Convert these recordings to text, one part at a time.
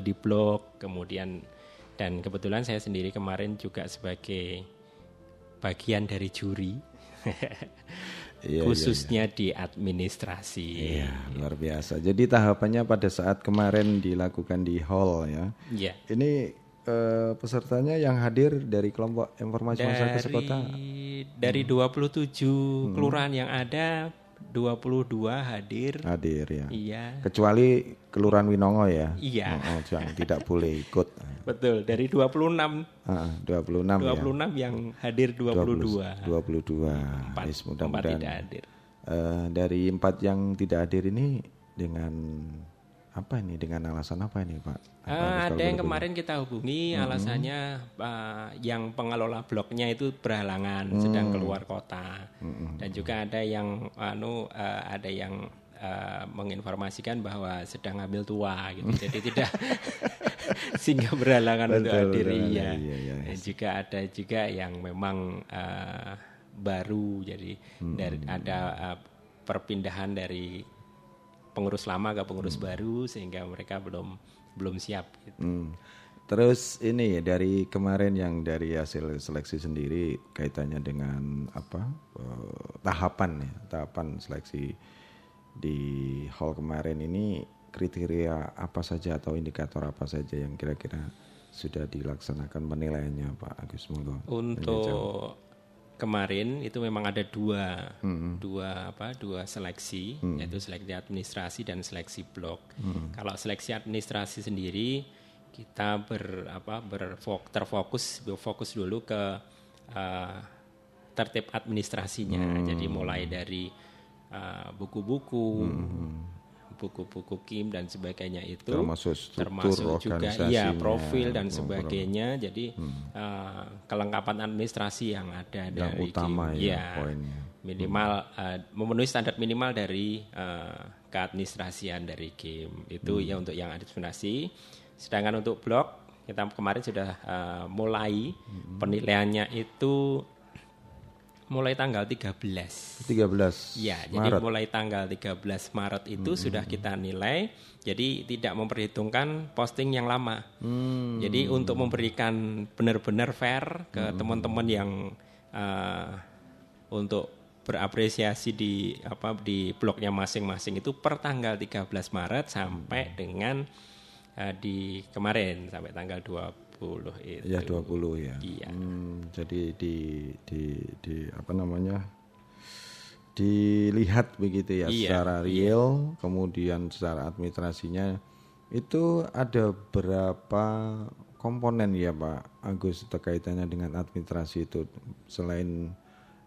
di blog, kemudian dan kebetulan saya sendiri kemarin juga sebagai bagian dari juri. Iya, khususnya iya, iya. di administrasi. Iya, luar biasa. Jadi tahapannya pada saat kemarin dilakukan di hall ya. Iya. Ini uh, pesertanya yang hadir dari kelompok informasi dari, masyarakat sekota? Dari 27 hmm. kelurahan yang ada 22 hadir. Hadir ya. Iya. Kecuali Kelurahan Winongo ya. Iya. Oh, oh jangan tidak boleh ikut. Betul, dari 26. Ah, 26 26 ya. yang hadir 22. 20, 22. Empat, yes, mudah-mudahan tidak hadir. Uh, dari empat yang tidak hadir ini dengan apa ini dengan alasan apa ini Pak? uh, ada yang kemarin kita hubungi hmm. alasannya uh, yang pengelola bloknya itu berhalangan hmm. sedang keluar kota hmm. dan juga ada yang anu uh, ada yang uh, menginformasikan bahwa sedang hamil tua gitu jadi tidak sehingga berhalangan betul, untuk hadir iya. Iya, iya. Dan juga ada juga yang memang uh, baru jadi hmm. dari ada uh, perpindahan dari pengurus lama ke pengurus hmm. baru sehingga mereka belum belum siap. Gitu. Hmm. Terus ini dari kemarin yang dari hasil seleksi sendiri kaitannya dengan apa uh, tahapan ya tahapan seleksi di hall kemarin ini kriteria apa saja atau indikator apa saja yang kira-kira sudah dilaksanakan penilaiannya Pak Agus Monggo. Untuk kemarin itu memang ada dua hmm. dua apa dua seleksi hmm. yaitu seleksi administrasi dan seleksi blok. Hmm. Kalau seleksi administrasi sendiri kita ber apa berfok terfokus berfokus dulu ke uh, tertib administrasinya. Hmm. Jadi mulai dari eh, buku-buku, uh, hmm buku-buku Kim dan sebagainya itu termasuk termasuk juga ya profil dan sebagainya jadi hmm. uh, kelengkapan administrasi yang ada yang dari utama Kim ya, ya poinnya minimal uh, memenuhi standar minimal dari uh, keadministrasian dari Kim itu hmm. ya untuk yang administrasi sedangkan untuk blog kita kemarin sudah uh, mulai hmm. penilaiannya itu mulai tanggal 13. 13. Ya, Maret. jadi mulai tanggal 13 Maret itu hmm. sudah kita nilai. Jadi tidak memperhitungkan posting yang lama. Hmm. Jadi untuk memberikan benar-benar fair ke hmm. teman-teman yang uh, untuk berapresiasi di apa di blognya masing-masing itu per tanggal 13 Maret sampai hmm. dengan uh, di kemarin sampai tanggal 20 itu. Ya 20 ya. Iya. Hmm, jadi di di di apa namanya? dilihat begitu ya iya, secara iya. real, iya. kemudian secara administrasinya itu ada berapa komponen ya Pak Agus terkaitannya dengan administrasi itu selain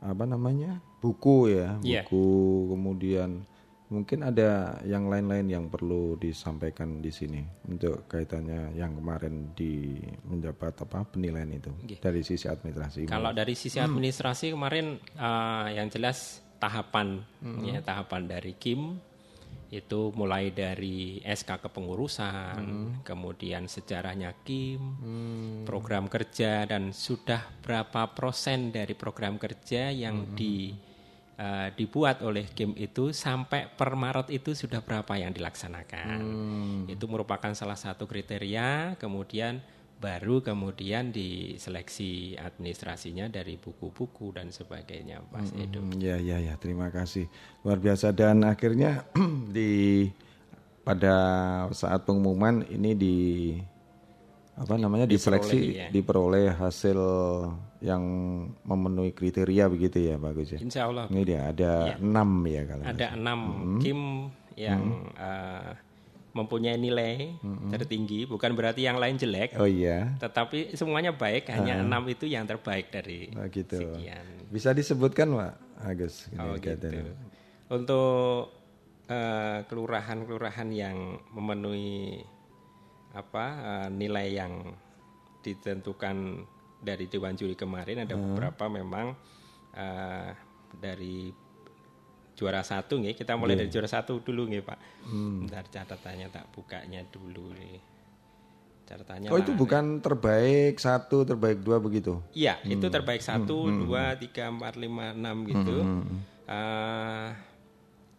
apa namanya buku ya iya. buku yeah. kemudian Mungkin ada yang lain-lain yang perlu disampaikan di sini untuk kaitannya yang kemarin di menjabat apa penilaian itu okay. dari sisi administrasi. Kalau dari sisi hmm. administrasi hmm. kemarin uh, yang jelas tahapan hmm. ya tahapan dari Kim itu mulai dari SK kepengurusan, hmm. kemudian sejarahnya Kim, hmm. program kerja dan sudah berapa persen dari program kerja yang hmm. di uh, dibuat oleh game itu sampai per Maret itu sudah berapa yang dilaksanakan. Hmm. Itu merupakan salah satu kriteria, kemudian baru kemudian diseleksi administrasinya dari buku-buku dan sebagainya, Mas hmm, Edo. Ya, ya, ya, terima kasih. Luar biasa dan akhirnya di pada saat pengumuman ini di apa namanya diseleksi diperoleh, ya. diperoleh hasil yang memenuhi kriteria begitu ya bagus ya. Insya Allah. Ini dia ada ya. enam ya kalau ada enam hmm. Kim yang hmm. uh, mempunyai nilai hmm. tertinggi bukan berarti yang lain jelek. Oh iya. Tetapi semuanya baik hanya uh. enam itu yang terbaik dari oh, gitu. sekian. Bisa disebutkan Pak Agus. Oh gitu. Untuk uh, kelurahan-kelurahan yang memenuhi apa uh, nilai yang ditentukan dari Dewan Juri kemarin ada hmm. beberapa memang uh, dari juara satu nih kita mulai yeah. dari juara satu dulu nih pak hmm. Bentar catatannya tak bukanya dulu nih catatannya oh itu bukan terbaik satu terbaik dua begitu iya hmm. itu terbaik satu hmm. dua tiga empat lima enam gitu hmm. uh,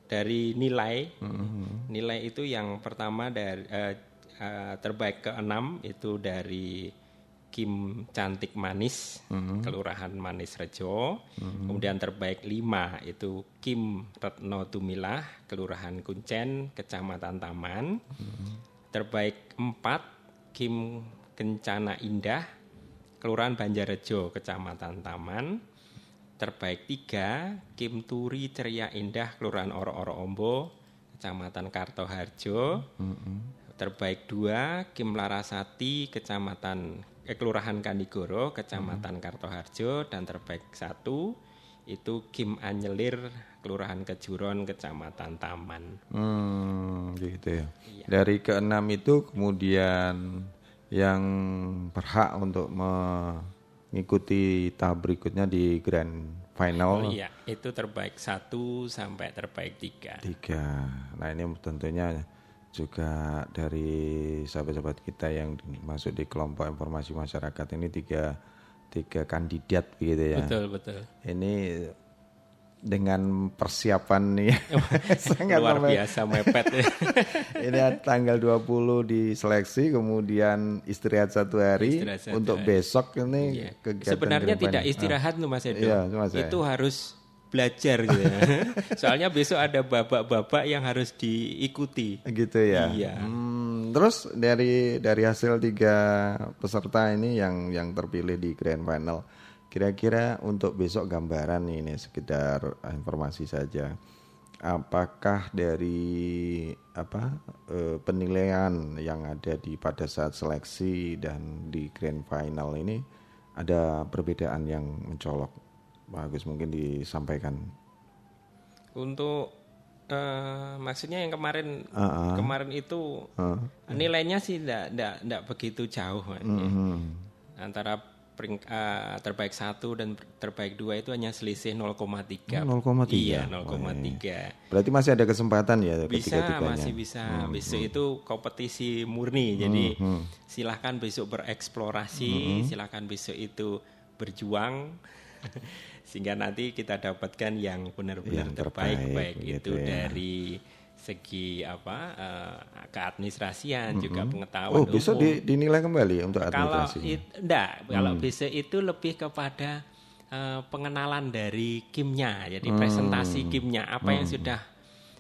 dari nilai hmm. nilai itu yang pertama dari uh, eh, terbaik keenam itu dari Kim Cantik Manis, Kelurahan Manis Rejo. Kemudian terbaik lima itu Kim Retno Tumilah, Kelurahan Kuncen, Kecamatan Taman. Terbaik empat Kim Kencana Indah, Kelurahan Banjarrejo, Kecamatan Taman. Terbaik tiga Kim Turi Ceria Indah, Kelurahan Oro-Oro Ombo, Kecamatan Kartoharjo. Terbaik dua Kim Larasati, Kecamatan Kelurahan Kanigoro, Kecamatan Kartoharjo. Dan terbaik satu itu Kim Anyelir, Kelurahan Kejuron, Kecamatan Taman. Hmm, gitu ya. Dari keenam itu kemudian yang berhak untuk mengikuti tahap berikutnya di grand final Oh iya, itu terbaik satu sampai terbaik tiga. tiga. Nah ini tentunya juga dari sahabat-sahabat kita yang masuk di kelompok informasi masyarakat ini tiga tiga kandidat begitu ya. Betul betul. Ini dengan persiapan nih sangat Luar biasa mepet. Ini tanggal 20 diseleksi kemudian istirahat satu hari Istirahat satu untuk hari. besok ini Iya. kegiatan Sebenarnya tidak istirahat tuh Mas Edo. Iya, ya. itu harus belajar gitu ya. Soalnya besok ada babak-babak yang harus diikuti. Gitu ya. Iya. Hmm, terus dari dari hasil tiga peserta ini yang yang terpilih di grand final, kira-kira untuk besok gambaran ini sekedar informasi saja. Apakah dari apa eh, penilaian yang ada di pada saat seleksi dan di grand final ini ada perbedaan yang mencolok? Pak Agus mungkin disampaikan. Untuk eh, maksudnya yang kemarin Ah, ah. kemarin itu Ah. nilainya sih tidak begitu jauh Mas. Mhm. antara pering- eh, terbaik satu dan terbaik dua itu hanya selisih 0,3 Oh, 0,3. iya 0,3 Berarti masih ada kesempatan ya bisa masih bisa Hmm, besok itu kompetisi murni jadi silahkan besok bereksplorasi Hmm, silahkan besok itu berjuang sehingga nanti kita dapatkan yang benar-benar terbaik terbaik, baik gitu itu ya. dari segi apa eh, keadministrasian juga Oh, pengetahuan bisa umum. di- dinilai kembali untuk Kalau administrasi. it, enggak, kalau Hmm. BC itu lebih kepada eh, pengenalan dari kimnya, jadi Hmm. presentasi kimnya apa yang sudah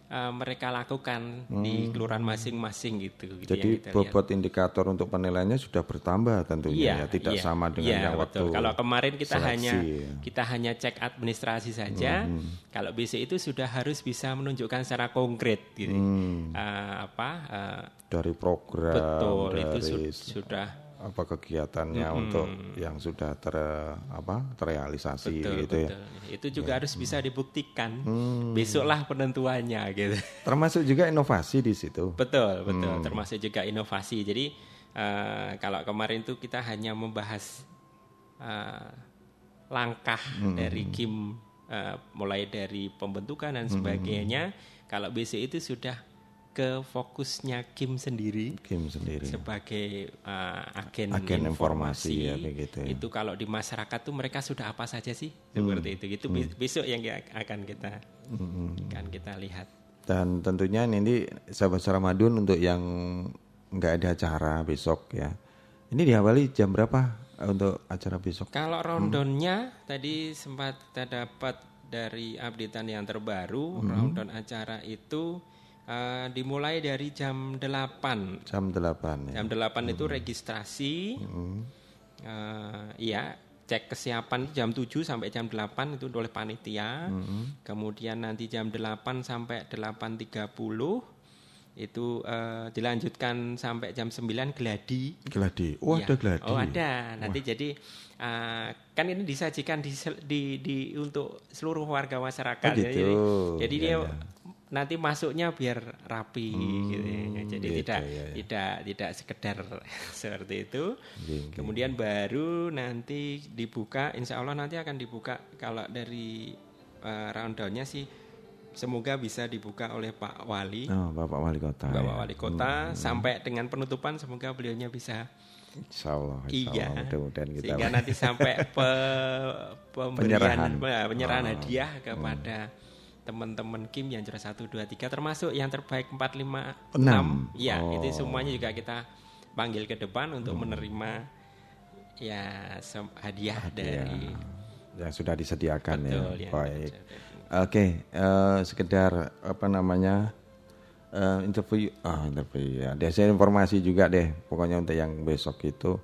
eh, mereka lakukan di kelurahan masing-masing gitu. gitu Hmm. Jadi yang kita lihat. bobot indikator untuk penilaiannya sudah bertambah tentunya ya, tidak iya, sama dengan iya, yang betul. waktu Kalau kemarin kita seleksi, hanya ya. Hmm, kita hanya cek administrasi saja. Kalau BC itu sudah harus bisa menunjukkan secara konkret gitu. Hmm. Eh, apa eh, dari program, betul dari itu su- sudah apa kegiatannya untuk yang sudah ter apa terrealisasi Betul, gitu ya. betul. Itu juga harus bisa dibuktikan. Hmm. Besoklah penentuannya gitu. Termasuk juga inovasi di situ. Betul, betul. Hmm. Termasuk juga inovasi. Jadi eh, kalau kemarin itu kita hanya membahas eh, langkah Hmm. dari Kim eh, mulai dari pembentukan dan sebagainya. Kalau BC itu sudah ke fokusnya Kim sendiri Kim sendiri. sebagai uh, agen, Agen informasi, informasi, ya, begitu ya. itu kalau di masyarakat tuh mereka sudah apa saja sih seperti itu itu Hmm. be- besok yang ya- akan kita akan kita lihat Dan tentunya ini sahabat Ramadun untuk yang nggak ada acara besok ya. Ini diawali jam berapa eh, untuk acara besok? kalau rondonnya tadi sempat kita dapat dari updatean yang terbaru Hmm. rondon acara itu uh, dimulai dari jam 8 Jam 8 ya. jam 8 itu registrasi Eh, iya cek kesiapan jam 7 sampai jam 8 itu oleh panitia. Kemudian nanti jam 8 sampai 8.30 itu eh, dilanjutkan sampai jam 9 geladi. Geladi. Oh, Iya. ada geladi. Oh, ada. Nanti jadi eh, kan ini disajikan di, di di untuk seluruh warga masyarakat. Oh, gitu. Jadi, jadi Iya, dia iya. Nanti masuknya biar rapi gitu. ya. Jadi gitu, tidak iya, iya. tidak tidak sekedar seperti itu. Iya. Kemudian baru nanti dibuka, insya Allah nanti akan dibuka kalau dari uh, rundownnya sih semoga bisa dibuka oleh Pak Wali, Oh, Bapak Wali Kota. Bapak ya. Wali Kota sampai dengan penutupan semoga beliaunya bisa Insya Allah, insya iya, mudah-mudahan kita sehingga nanti sampai pe, pemberian Penyerahan. pe- penyerahan Oh. hadiah kepada teman-teman Kim yang juara 1 2 3 termasuk yang terbaik 4 5 Enam. 6. Ya, Oh. itu semuanya juga kita panggil ke depan untuk menerima ya sem- hadiah, dari yang sudah disediakan Betul, ya. ya. Baik. Oke, eh, sekedar apa namanya eh, interview, ah interview ya. Desa informasi juga deh. Pokoknya untuk yang besok itu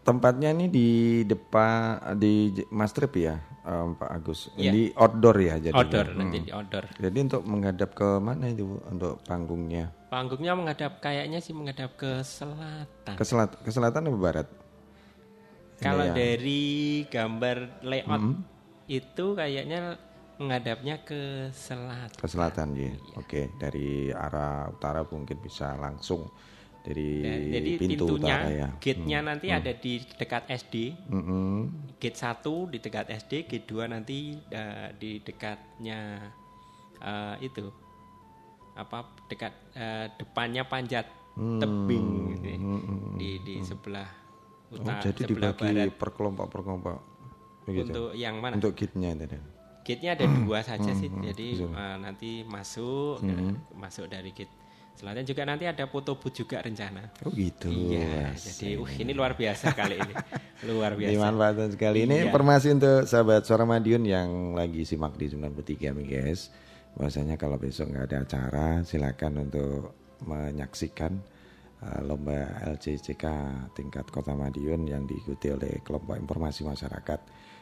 tempatnya ini di depan di Mas Trip ya, eh, Pak Agus. Iya. Di outdoor ya jadi. outdoor nanti di outdoor. Jadi untuk menghadap ke mana itu Bu, untuk panggungnya? Panggungnya menghadap kayaknya sih menghadap ke selatan. Ke selatan, ke selatan atau barat? Kalau ya. dari gambar layout itu kayaknya menghadapnya ke selatan. Ke selatan ya. Oke, dari arah utara mungkin bisa langsung dari Ya, jadi pintu pintunya, utara ya. gate-nya nanti ada di dekat SD. Mm-mm. Gate 1 di dekat SD, gate 2 nanti eh, di dekatnya eh, itu apa dekat eh, depannya panjat tebing gitu ya. di di sebelah Oh, utara jadi sebelah dibagi barat per kelompok per kelompok. Begitu. untuk yang mana? Untuk kitnya itu. Dan. Gate-nya ada dua saja sih, jadi eh, nanti masuk eh, masuk dari gate selatan juga nanti ada foto booth juga rencana. Oh gitu. Iya, jadi uh, ini luar biasa kali ini, luar biasa. Dimanfaatkan sekali. Ini Iya. informasi untuk sahabat Suara Madiun yang lagi simak di 93 MGS. Bahwasanya kalau besok nggak ada acara, silakan untuk menyaksikan uh, lomba LCCK tingkat Kota Madiun yang diikuti oleh kelompok informasi masyarakat.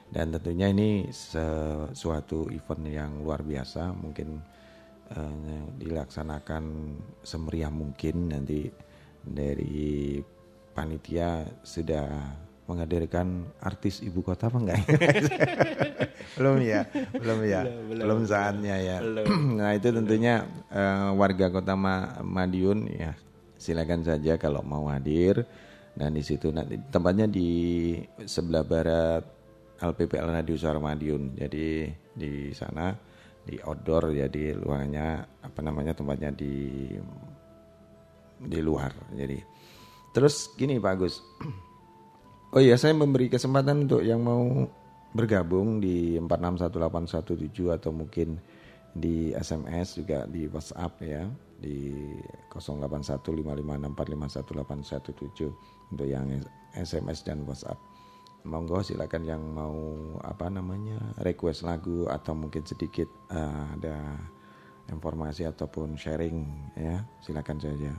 Dan tentunya ini sesuatu event yang luar biasa, mungkin eh, dilaksanakan semeriah mungkin nanti dari panitia sudah menghadirkan artis ibu kota apa enggak? belum ya, belum ya, belum, saatnya ya. nah itu tentunya eh, warga kota Ma- Madiun ya silakan saja kalau mau hadir dan di situ nanti tempatnya di sebelah barat LPPL Radio Suara Madiun. Jadi di sana di outdoor jadi luarnya apa namanya tempatnya di di luar. Jadi terus gini Pak Agus. Oh iya saya memberi kesempatan untuk yang mau bergabung di 461817 atau mungkin di SMS juga di WhatsApp ya di 081556451817 untuk yang SMS dan WhatsApp. Monggo silakan yang mau apa namanya request lagu atau mungkin sedikit eh, ada informasi ataupun sharing ya silakan saja.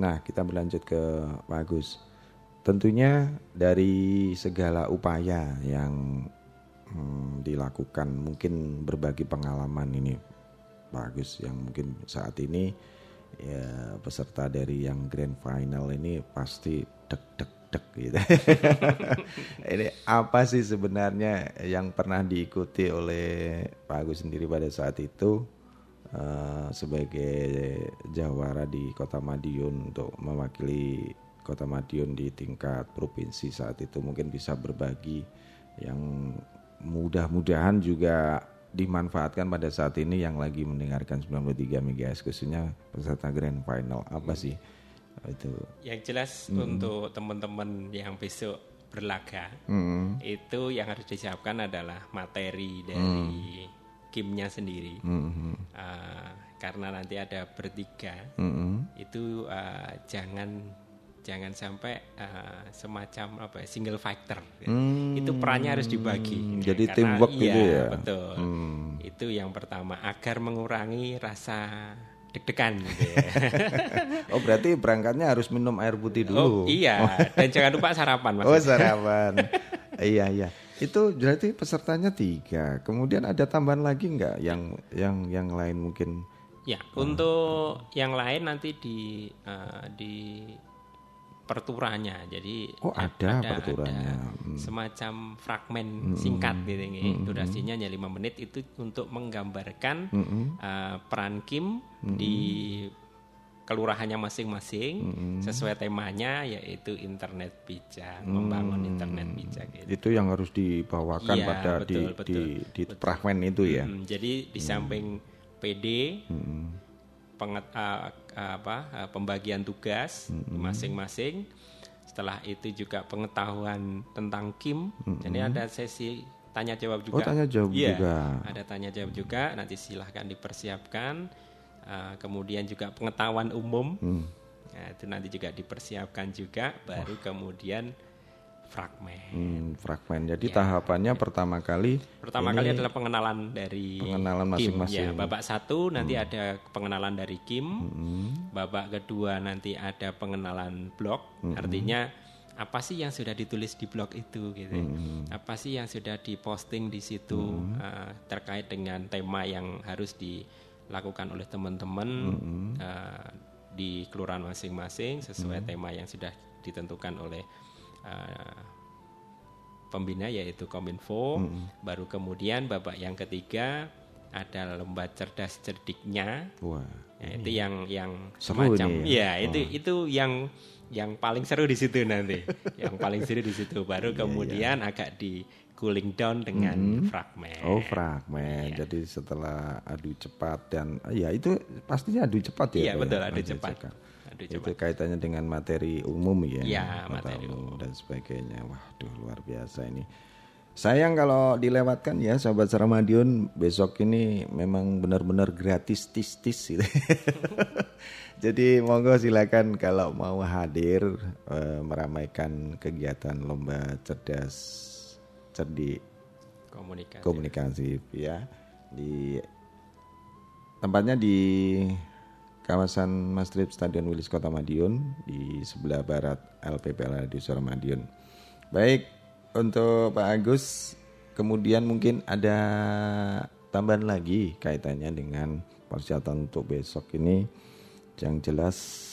Nah kita berlanjut ke Pak Agus. Tentunya dari segala upaya yang hmm, dilakukan mungkin berbagi pengalaman ini Pak Agus yang mungkin saat ini ya peserta dari yang grand final ini pasti dek gitu. ini apa sih sebenarnya yang pernah diikuti oleh Pak Agus sendiri pada saat itu eh, sebagai jawara di Kota Madiun untuk mewakili Kota Madiun di tingkat provinsi saat itu mungkin bisa berbagi yang mudah-mudahan juga dimanfaatkan pada saat ini yang lagi mendengarkan 93 MHz khususnya peserta grand final apa sih itu Yang jelas untuk teman-teman yang besok berlaga Hmm. itu yang harus disiapkan adalah materi dari kimnya sendiri. Hmm. Ah, karena nanti ada bertiga, Hmm. itu ah, jangan jangan sampai ah, semacam apa ya, single fighter. Hmm. Itu perannya harus dibagi. Jadi teamwork iya, gitu ya? Betul. Hmm. Itu yang pertama agar mengurangi rasa deg-degan gitu ya. Oh berarti berangkatnya harus minum air putih dulu. Oh, iya, dan jangan lupa sarapan Mas. Oh sarapan. iya iya. Itu berarti pesertanya tiga. Kemudian ada tambahan lagi nggak yang yang yang lain mungkin? Ya, untuk yang lain nanti di eh, di perturannya. Jadi Oh, ada perturannya. ada Hmm. semacam fragmen singkat gitu ini. Durasinya hanya lima menit itu untuk menggambarkan eh, peran Kim di kelurahannya masing-masing sesuai temanya yaitu internet bijak, membangun internet bijak gitu. Itu yang harus dibawakan Iya, pada betul, di, betul, di di fragmen itu ya. Hmm, jadi di samping PD, penget, uh, apa, uh, pembagian tugas masing-masing. Setelah itu juga pengetahuan tentang Kim. Jadi ada sesi tanya jawab juga. Oh, tanya jawab Iya, juga. Ada tanya jawab juga. Nanti silahkan dipersiapkan. Uh, kemudian juga pengetahuan umum. Hmm. Nah, itu nanti juga dipersiapkan juga. Baru kemudian fragmen. Hmm, fragmen. Jadi tahapannya pertama kali Pertama kali adalah pengenalan dari Pengenalan Kim. masing-masing. Ya, babak satu nanti ada pengenalan dari Kim. Babak kedua nanti ada pengenalan blog. Artinya apa sih yang sudah ditulis di blog itu gitu. Apa sih yang sudah diposting di situ eh, terkait dengan tema yang harus dilakukan oleh teman-teman eh, di kelurahan masing-masing sesuai tema yang sudah ditentukan oleh eh, pembina yaitu Kominfo. Baru kemudian babak yang ketiga ada lomba cerdas cerdiknya. wah, Ya, itu yang yang Seru semacam ini ya itu itu yang yang paling seru di situ nanti. yang paling seru di situ baru kemudian agak di cooling down dengan fragmen. Oh fragmen. Jadi setelah adu cepat dan ya itu pastinya adu cepat ya. Iya Pak, betul ya? adu cepat. Adu Itu cepat. kaitannya dengan materi umum ya. Mata materi umum dan sebagainya. Waduh luar biasa ini. Sayang kalau dilewatkan ya sahabat Ramadion besok ini memang benar-benar gratis tis-tis gitu. Jadi monggo silakan kalau mau hadir eh, meramaikan kegiatan lomba cerdas cerdik Komunikasi. komunikasi ya di tempatnya di kawasan Masjid Stadion Wilis Kota Madiun di sebelah barat LPPL di Suara Madiun. Baik untuk Pak Agus, kemudian mungkin ada tambahan lagi kaitannya dengan persyaratan untuk besok ini yang jelas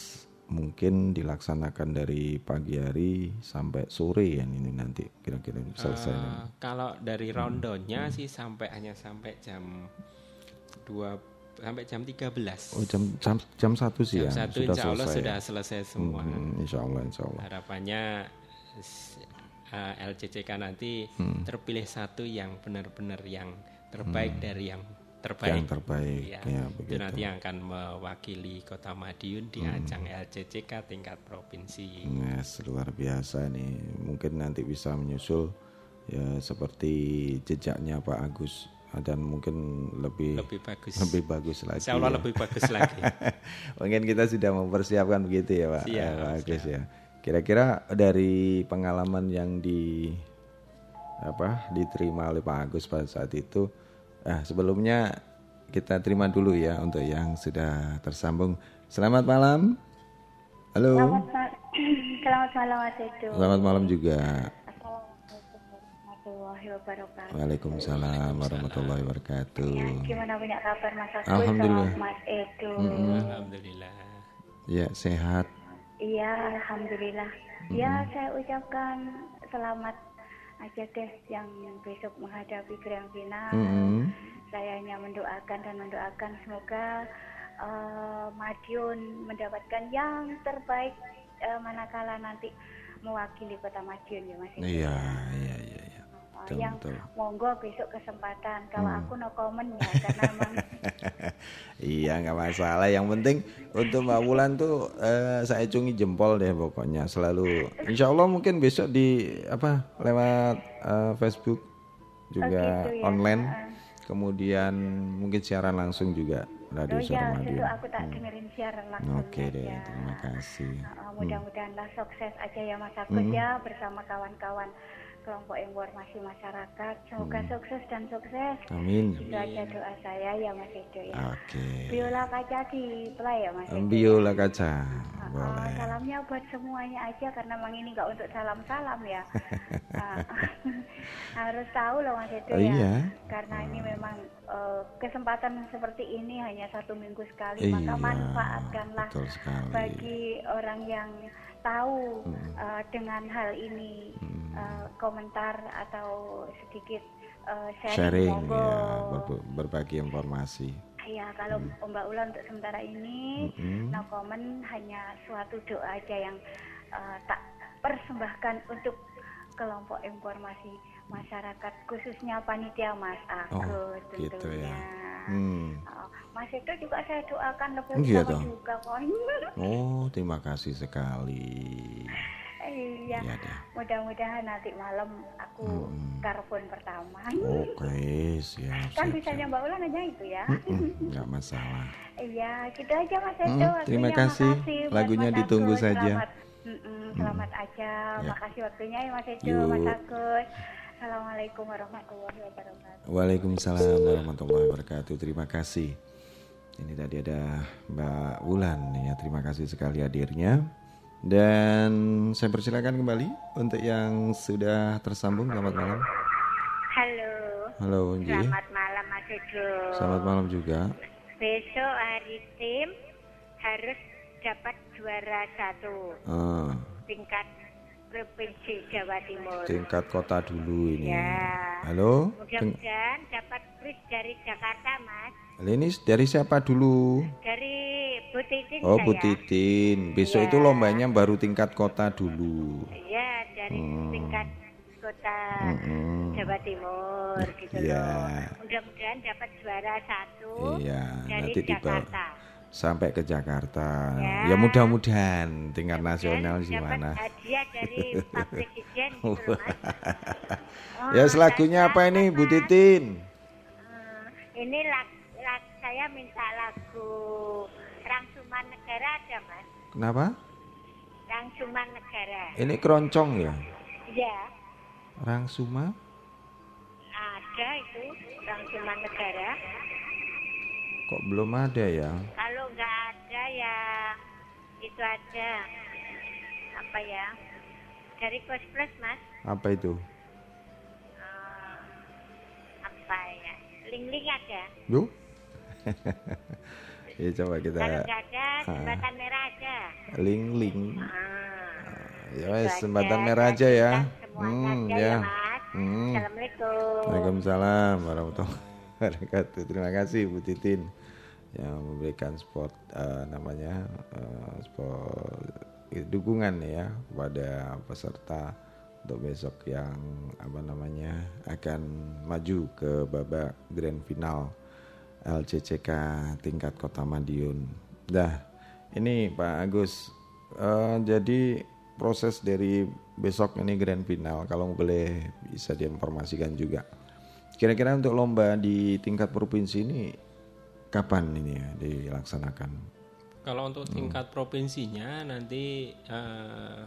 mungkin dilaksanakan dari pagi hari sampai sore ya ini nanti kira-kira selesai. Eh, kalau dari rundownnya sih sampai hanya sampai jam 2 sampai jam 13. Oh jam jam jam satu sih jam ya 1 sudah insya Allah selesai. sudah selesai semua. Hmm, insya Allah insya Allah. Harapannya s- eh, LCCK nanti Hmm. terpilih satu yang benar-benar yang terbaik dari yang terbaik. Hmm. Yang terbaik Iya. ya Itu begitu. Hmm. nanti yang akan mewakili Kota Madiun di ajang LCCK tingkat provinsi. Yes, luar biasa nih. Mungkin nanti bisa menyusul ya seperti jejaknya Pak Agus dan mungkin lebih Lebih bagus. lebih bagus lagi. Insya Allah ya. lebih bagus lagi. Mungkin kita sudah mempersiapkan begitu ya Pak, Siap, eh, Pak Agus ya. Kira-kira dari pengalaman yang di apa diterima oleh Pak Agus pada saat itu, ah sebelumnya kita terima dulu ya untuk yang sudah tersambung. Selamat malam. Halo. Selamat, ma- Selamat malam Mas Edo. Selamat malam juga. Warahmatullahi wabarakatuh. Waalaikumsalam warahmatullahi wabarakatuh. Gimana punya kabar Mas Agus Alhamdulillah. sama Mas Edo? Alhamdulillah. Ya sehat. Iya, alhamdulillah. Ya, saya ucapkan selamat aja deh yang besok menghadapi grand final. Mm-mm. Saya hanya mendoakan dan mendoakan semoga eh, Madiun mendapatkan yang terbaik eh, manakala nanti mewakili kota Madiun ya Mas. Iya iya iya. Oh, Betul, yang betul. Hmm. monggo besok kesempatan. Kalau aku no comment ya karena emang Iya nggak masalah. Yang penting untuk Mbak Wulan tuh eh, saya cungi jempol deh pokoknya selalu. Insya Allah mungkin besok di apa lewat eh, Facebook juga gitu ya. online. Kemudian mungkin siaran langsung juga Radio oh ya itu aku tak dengerin siaran langsung Oke deh, aja. terima kasih. Uh, mudah-mudahanlah sukses aja ya Mas Agus ya bersama kawan-kawan kelompok informasi masyarakat. Semoga sukses dan sukses. Amin. Itu aja doa saya ya Mas Edo ya. Oke. Biola kaca di play ya Mas Edo. Biola kaca. Uh, Boleh. salamnya buat semuanya aja karena memang ini nggak untuk salam-salam ya. Uh, harus tahu loh Mas Edo Oh, ya. iya. Karena ini memang uh, kesempatan seperti ini hanya satu minggu sekali, Iya, maka manfaatkanlah betul sekali. bagi orang yang tahu uh, dengan hal ini uh, komentar atau sedikit uh, sharing, Sharing monggo. ya, berbe- berbagi informasi. Iya, kalau Mbak Ulan untuk sementara ini no comment hanya suatu doa aja yang uh, tak persembahkan untuk kelompok informasi masyarakat khususnya panitia Mas Agus Oh, gitu tentunya. ya. Hmm. Oh, Mas itu juga saya doakan lebih Iya toh. juga kon. Oh, terima kasih sekali. Iya. Iya dah. Mudah-mudahan nanti malam aku telepon pertama. Oke, siap. Kan siap, bisanya siap. Mbak Ulan aja itu ya. Mm-mm, Nggak masalah. Iya, gitu aja Mas Edo. Mm, waktunya. terima kasih. Makasih Lagunya Mas ditunggu saja. Selamat, mm-mm, selamat aja. Ya. Makasih waktunya ya Mas Edo. Mas Agus. Assalamualaikum warahmatullahi wabarakatuh. Waalaikumsalam warahmatullahi wabarakatuh. Terima kasih. Ini tadi ada Mbak Wulan ya. Terima kasih sekali hadirnya. Dan saya persilakan kembali untuk yang sudah tersambung. Selamat malam. Halo. Halo, Nji. Selamat malam Mas Edo. Selamat malam juga. Besok hari tim harus dapat juara satu Ah, tingkat provinsi Jawa Timur. tingkat kota dulu ini. Ya. Halo. Mudah-mudahan dapat pris dari Jakarta, Mas. Ini dari siapa dulu? Dari Bu Titin Oh, saya. Bu Titin. Besok Ya. itu lombanya baru tingkat kota dulu. Iya, dari Hmm. tingkat kota Mm-mm. Jawa Timur gitu Iya. loh. Mudah-mudahan dapat juara satu Iya, dari nanti Jakarta. sampai ke Jakarta. Ya. Ya, mudah-mudahan tingkat Dan nasional hadiah dari Pak Presiden gitu. Oh, ya, selagunya dan apa ini Bu. Titin? Eh, ini lag, lag- saya minta lagu Rangsuman Negara ada mas Kenapa? Rangsuman Negara Ini keroncong ya? ya Rangsuma? ada itu Rangsuman Negara Kok belum ada ya? kalau nggak ada ya itu ada apa ya dari Kos Plus mas Apa itu? Eh, apa ya Ling-ling ada Bu? Ya coba kita kalau nggak ada Ah. jembatan merah ada ling-ling. Ah. Ya wes, aja. jembatan merah aja ya. Hmm, aja ya. ya Hmm. Assalamualaikum Waalaikumsalam warahmatullahi wabarakatuh. Terima kasih Bu Titin yang memberikan sport eh, namanya sport dukungan ya kepada peserta untuk besok yang apa namanya akan maju ke babak grand final LCCK tingkat Kota Madiun. Dah, ini Pak Agus eh, jadi proses dari besok ini grand final kalau boleh bisa diinformasikan juga. Kira-kira untuk lomba di tingkat provinsi ini kapan ini ya dilaksanakan? Kalau untuk Hmm. tingkat provinsinya nanti eh,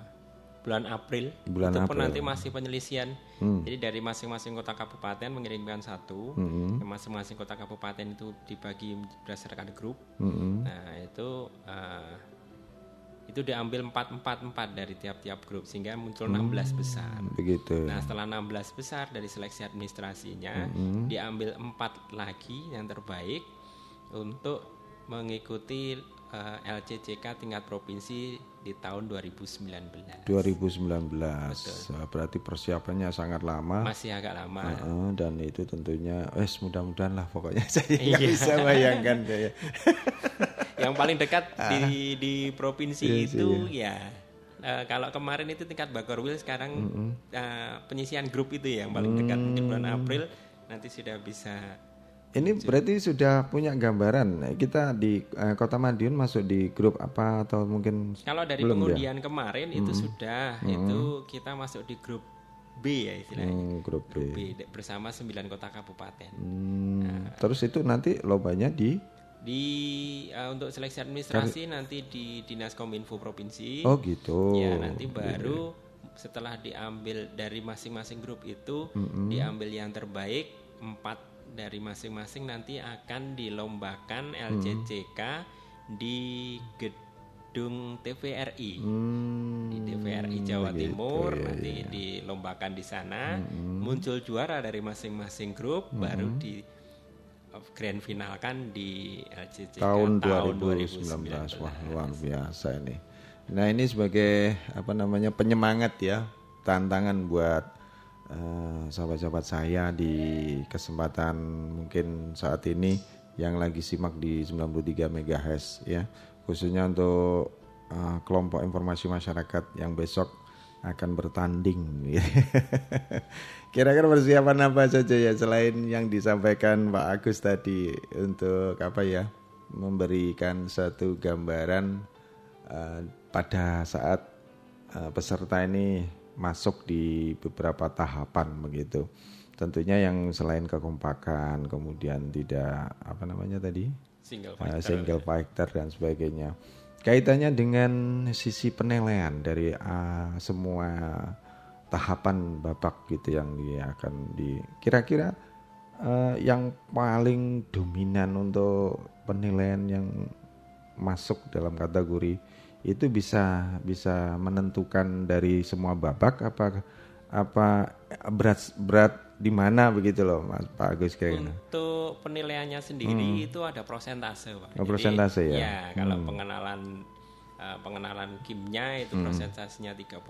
bulan April, Bulan itu pun April. nanti masih penyelisian. Hmm. Jadi dari masing-masing kota kabupaten mengirimkan satu, Hmm. masing-masing kota kabupaten itu dibagi berdasarkan grup. Mm-mm. Nah itu eh, itu diambil empat empat empat dari tiap-tiap grup sehingga muncul 16 besar. Begitu. Nah setelah 16 besar dari seleksi administrasinya diambil empat lagi yang terbaik untuk mengikuti eh, LCCK tingkat provinsi di tahun 2019. 2019. Wah, Berarti persiapannya sangat lama. Masih agak lama. Heeh, dan itu tentunya, wes mudah-mudahan lah pokoknya saya nggak Iya. bisa bayangkan saya. yang paling dekat di di provinsi Iya sih, itu ya eh, kalau kemarin itu tingkat Bakorwil sekarang eh, penyisian grup itu ya yang paling dekat mungkin bulan Mm. April nanti sudah bisa Ini berarti sudah punya gambaran. Kita di eh, Kota Madiun masuk di grup apa atau mungkin kalau dari belum ya? pengundian kemarin itu sudah itu kita masuk di grup B ya istilahnya. Hmm, grup grup B. B bersama 9 kota kabupaten. Hmm, Terus itu nanti lombanya di? Di eh, untuk seleksi administrasi nanti di dinas kominfo provinsi. Oh gitu. Ya nanti baru setelah diambil dari masing-masing grup itu diambil yang terbaik empat dari masing-masing nanti akan dilombakan LCCK di gedung TVRI Hmm, di TVRI Jawa begitu, Timur ya, nanti dilombakan di sana. Muncul juara dari masing-masing grup baru di grand finalkan di LCCK tahun tahun 2019. Wah, luar biasa ini. Nah, ini sebagai apa namanya penyemangat ya, tantangan buat eh, sahabat-sahabat saya di kesempatan mungkin saat ini yang lagi simak di 93 MHz ya. Khususnya untuk eh, kelompok informasi masyarakat yang besok akan bertanding. Kira-kira persiapan apa saja ya selain yang disampaikan Pak Agus tadi untuk apa ya memberikan satu gambaran eh, pada saat uh, peserta ini masuk di beberapa tahapan begitu. Tentunya yang selain kekompakan, kemudian tidak apa namanya tadi single uh, fighter, single fighter dan sebagainya. Kaitannya dengan sisi penilaian dari uh, semua tahapan babak gitu yang dia akan di kira-kira uh, yang paling dominan untuk penilaian yang masuk dalam kategori itu bisa bisa menentukan dari semua babak apa apa berat berat di mana begitu loh Mas Pak Agus kayaknya. Untuk penilaiannya sendiri hmm. itu ada prosentase Pak. Oh, prosentase ya. Ya, kalau hmm. pengenalan uh, pengenalan kimnya itu hmm. prosentasenya 30%,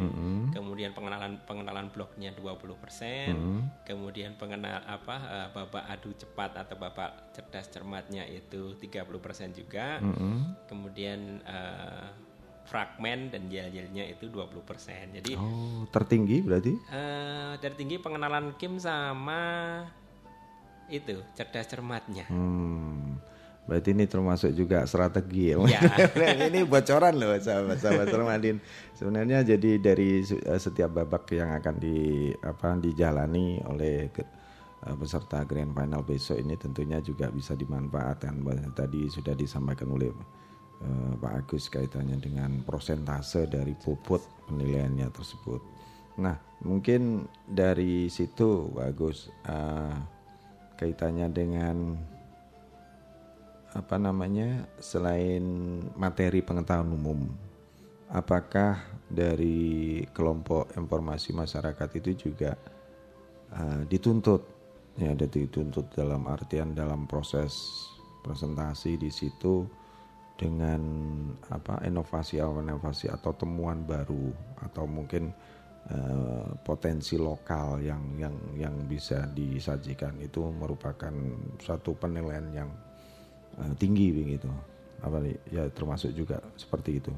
hmm. kemudian pengenalan pengenalan bloknya 20%, hmm. kemudian pengenal apa uh, babak adu cepat atau babak cerdas cermatnya itu 30% juga. Hmm. Kemudian uh, fragmen dan yel-yelnya itu 20%. Jadi Oh, tertinggi berarti? Uh, tertinggi pengenalan Kim sama itu cerdas cermatnya. Hmm. Berarti ini termasuk juga strategi ya. ya. ini bocoran loh sahabat-sahabat Ramadin. Sebenarnya jadi dari eh, setiap babak yang akan di apa dijalani oleh eh, peserta grand final besok ini tentunya juga bisa dimanfaatkan. Tadi sudah disampaikan oleh uh, Pak Agus kaitannya dengan prosentase dari bobot penilaiannya tersebut. Nah, mungkin dari situ Pak Agus uh, kaitannya dengan apa namanya selain materi pengetahuan umum, apakah dari kelompok informasi masyarakat itu juga uh, dituntut? Ya, dituntut dalam artian dalam proses presentasi di situ dengan apa inovasi-inovasi atau temuan baru atau mungkin uh, potensi lokal yang yang yang bisa disajikan. Itu merupakan satu penilaian yang uh, tinggi begitu apa ya termasuk juga seperti itu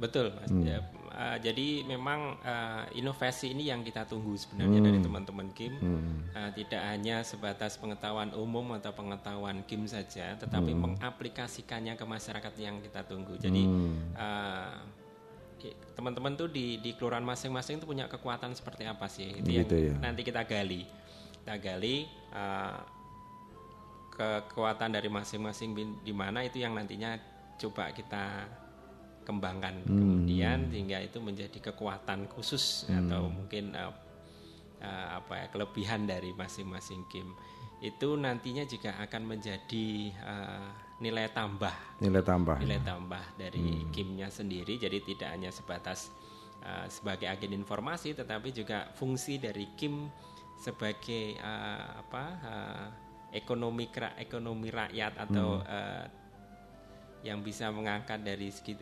betul mas hmm. ya, uh, jadi memang uh, inovasi ini yang kita tunggu sebenarnya hmm. dari teman-teman Kim hmm. uh, tidak hanya sebatas pengetahuan umum atau pengetahuan Kim saja tetapi hmm. mengaplikasikannya ke masyarakat yang kita tunggu jadi hmm. uh, teman-teman tuh di di kelurahan masing-masing itu punya kekuatan seperti apa sih itu gitu yang ya. nanti kita gali kita gali uh, kekuatan dari masing-masing di mana itu yang nantinya coba kita kembangkan hmm. kemudian sehingga itu menjadi kekuatan khusus hmm. atau mungkin uh, uh, apa ya kelebihan dari masing-masing game itu nantinya juga akan menjadi uh, nilai tambah nilai tambah nilai tambah dari hmm. gamenya sendiri jadi tidak hanya sebatas uh, sebagai agen informasi tetapi juga fungsi dari game sebagai uh, apa uh, ekonomi ekonomi rakyat atau hmm. uh, yang bisa mengangkat dari segi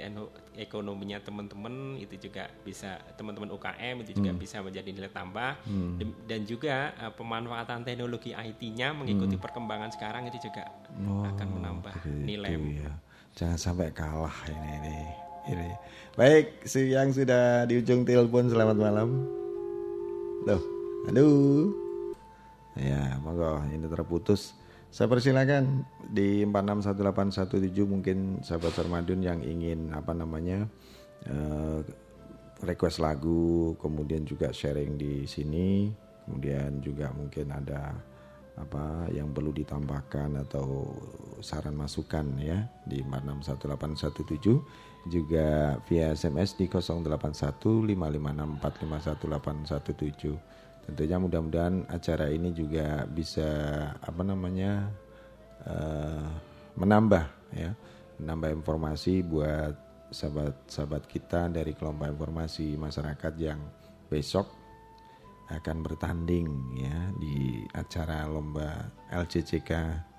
ekonominya teman-teman itu juga bisa teman-teman UKM itu juga hmm. bisa menjadi nilai tambah hmm. dan juga uh, pemanfaatan teknologi IT-nya mengikuti hmm. perkembangan sekarang itu juga oh, akan menambah gitu nilai. Ya. Jangan sampai kalah ini ini. ini. Baik, yang sudah di ujung telepon selamat malam. Loh, aduh. Ya, monggo ini terputus. Saya persilakan di 461817 mungkin sahabat Sarmadun yang ingin apa namanya uh, request lagu, kemudian juga sharing di sini, kemudian juga mungkin ada apa yang perlu ditambahkan atau saran masukan ya di 461817 juga via SMS di 081556451817 tentunya mudah-mudahan acara ini juga bisa apa namanya uh, menambah ya menambah informasi buat sahabat-sahabat kita dari kelompok informasi masyarakat yang besok akan bertanding ya di acara lomba LCCK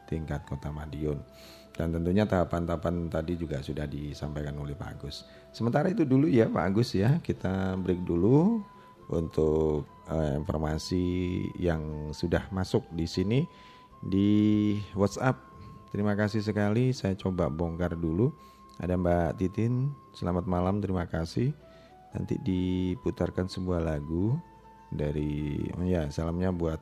tingkat Kota Madiun. Dan tentunya tahapan-tahapan tadi juga sudah disampaikan oleh Pak Agus. Sementara itu dulu ya Pak Agus ya, kita break dulu untuk uh, informasi yang sudah masuk di sini di WhatsApp. Terima kasih sekali. Saya coba bongkar dulu. Ada Mbak Titin. Selamat malam. Terima kasih. Nanti diputarkan sebuah lagu dari oh ya salamnya buat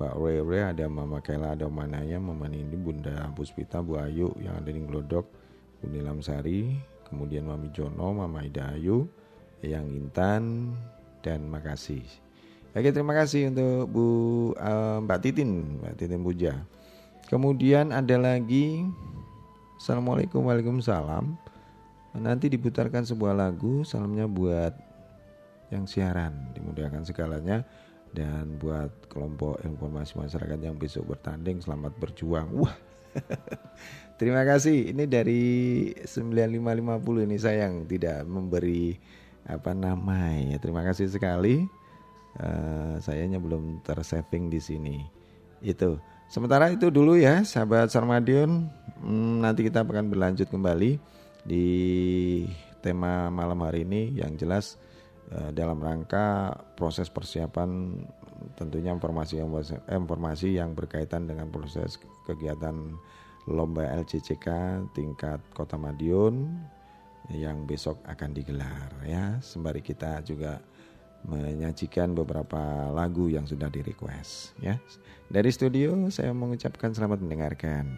Mbak Rere, ada Mama Kela, ada Manaya, Mama Nindi, Bunda Puspita, Bu Ayu yang ada di Glodok, Bunda Lamsari, kemudian Mami Jono, Mama Ida Ayu, yang Intan dan makasih. Oke terima kasih untuk Bu uh, Mbak Titin, Mbak Titin Puja. Kemudian ada lagi Assalamualaikum Waalaikumsalam. Nanti diputarkan sebuah lagu salamnya buat yang siaran dimudahkan segalanya dan buat kelompok informasi masyarakat yang besok bertanding selamat berjuang. Wah. Terima kasih. Ini dari 9550 ini sayang tidak memberi apa nama ya. Terima kasih sekali. Uh, sayanya belum tersaving di sini. Itu. Sementara itu dulu ya, sahabat Sarmadion. Hmm, nanti kita akan berlanjut kembali di tema malam hari ini yang jelas Eh, dalam rangka proses persiapan tentunya informasi informasi yang berkaitan dengan proses kegiatan lomba LCCK tingkat Kota Madiun yang besok akan digelar ya sembari kita juga menyajikan beberapa lagu yang sudah di request ya dari studio saya mengucapkan selamat mendengarkan.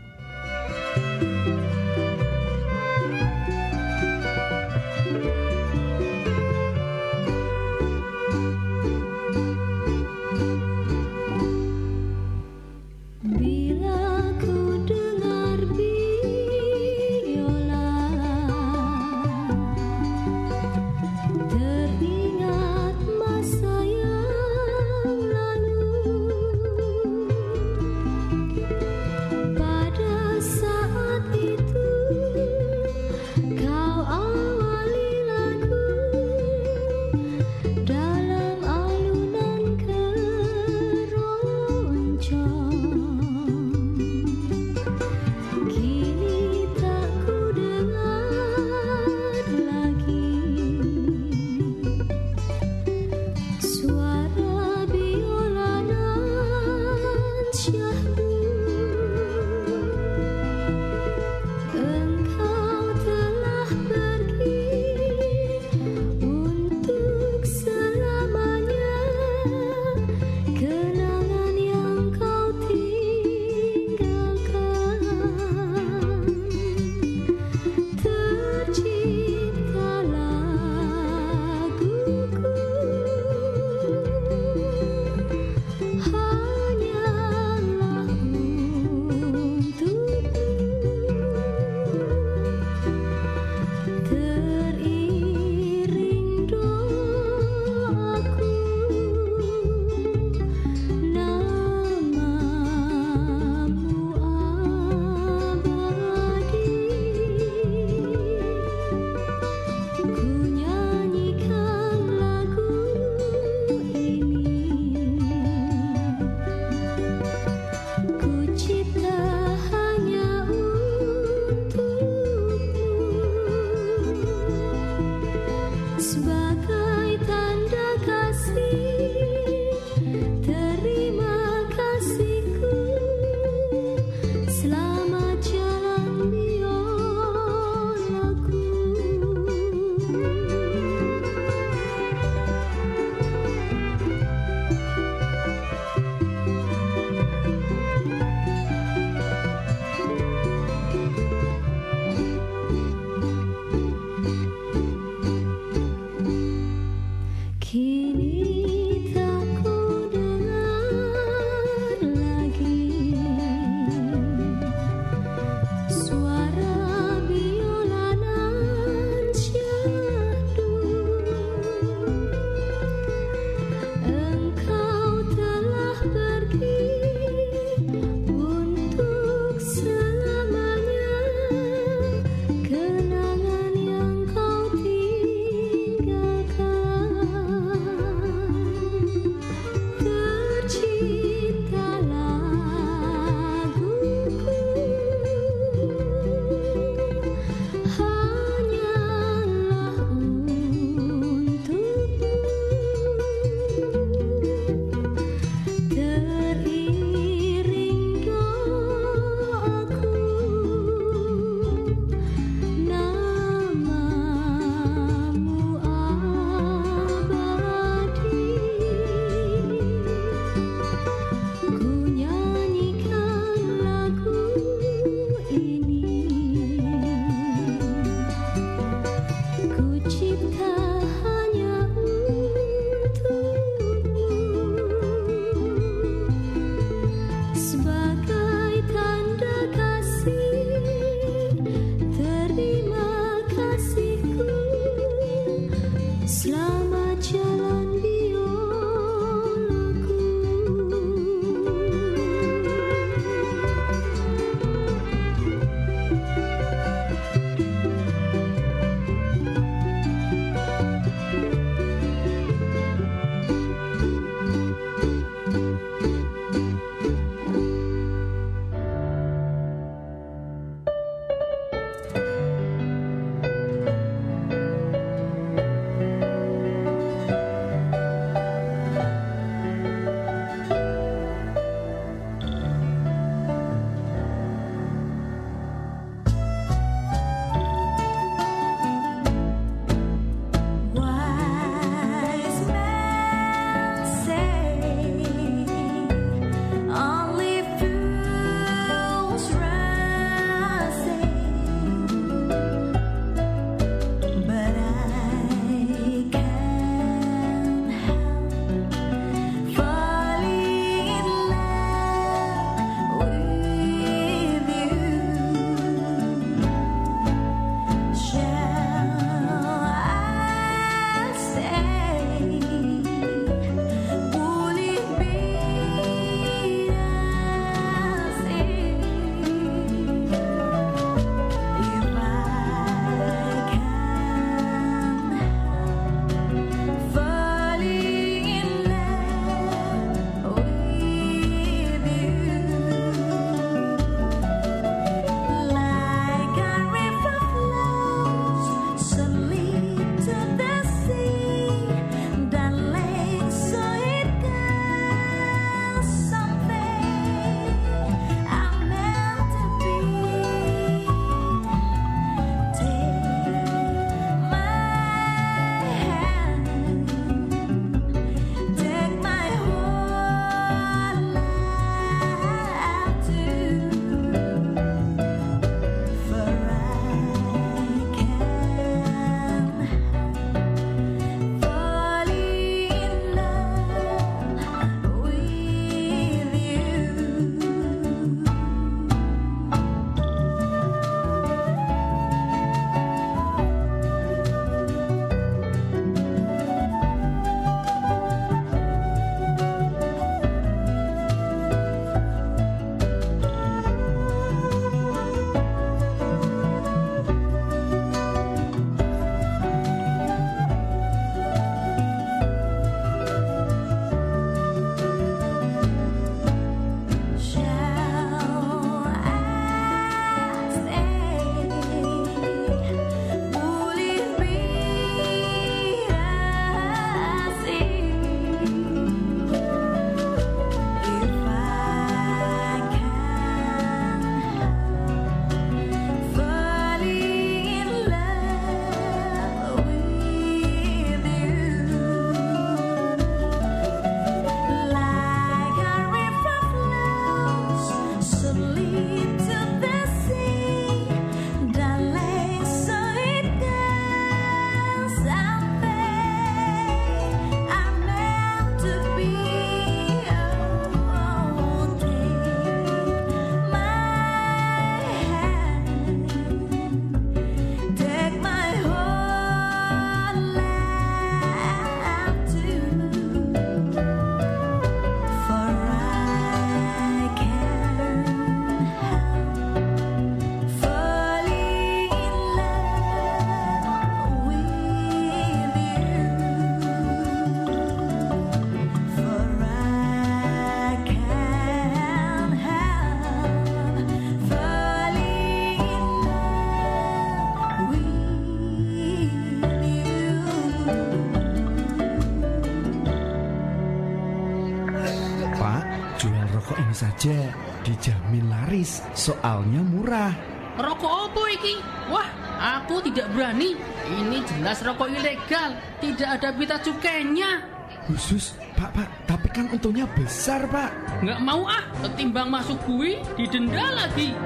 Saja dijamin laris, soalnya murah. Rokok apa iki? Wah, aku tidak berani. Ini jelas rokok ilegal, tidak ada pita cukainya. Khusus, Pak, Pak, tapi kan untungnya besar, Pak. Nggak mau ah, ketimbang masuk bui, didenda lagi.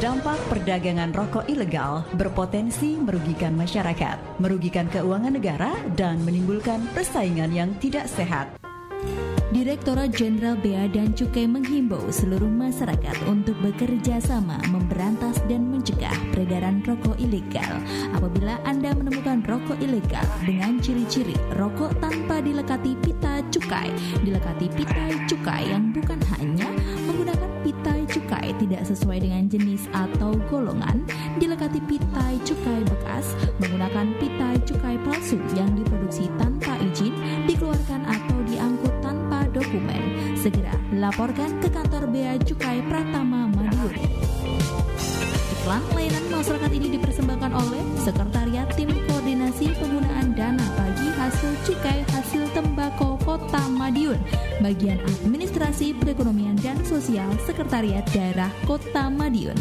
Dampak perdagangan rokok ilegal berpotensi merugikan masyarakat, merugikan keuangan negara, dan menimbulkan persaingan yang tidak sehat. Direktorat Jenderal Bea dan Cukai menghimbau seluruh masyarakat untuk bekerja sama memberantas dan mencegah peredaran rokok ilegal. Apabila Anda menemukan rokok ilegal dengan ciri-ciri rokok tanpa dilekati pita cukai, dilekati pita cukai yang bukan hanya menggunakan pita cukai tidak sesuai dengan jenis atau golongan, dilekati pita cukai bekas, menggunakan pita cukai palsu yang diproduksi tanpa izin, dikeluarkan atau. Segera laporkan ke kantor Bea Cukai Pratama Madiun. Iklan layanan masyarakat ini dipersembahkan oleh Sekretariat Tim Koordinasi Penggunaan Dana Bagi Hasil Cukai Hasil Tembakau Kota Madiun, Bagian Administrasi Perekonomian dan Sosial Sekretariat Daerah Kota Madiun.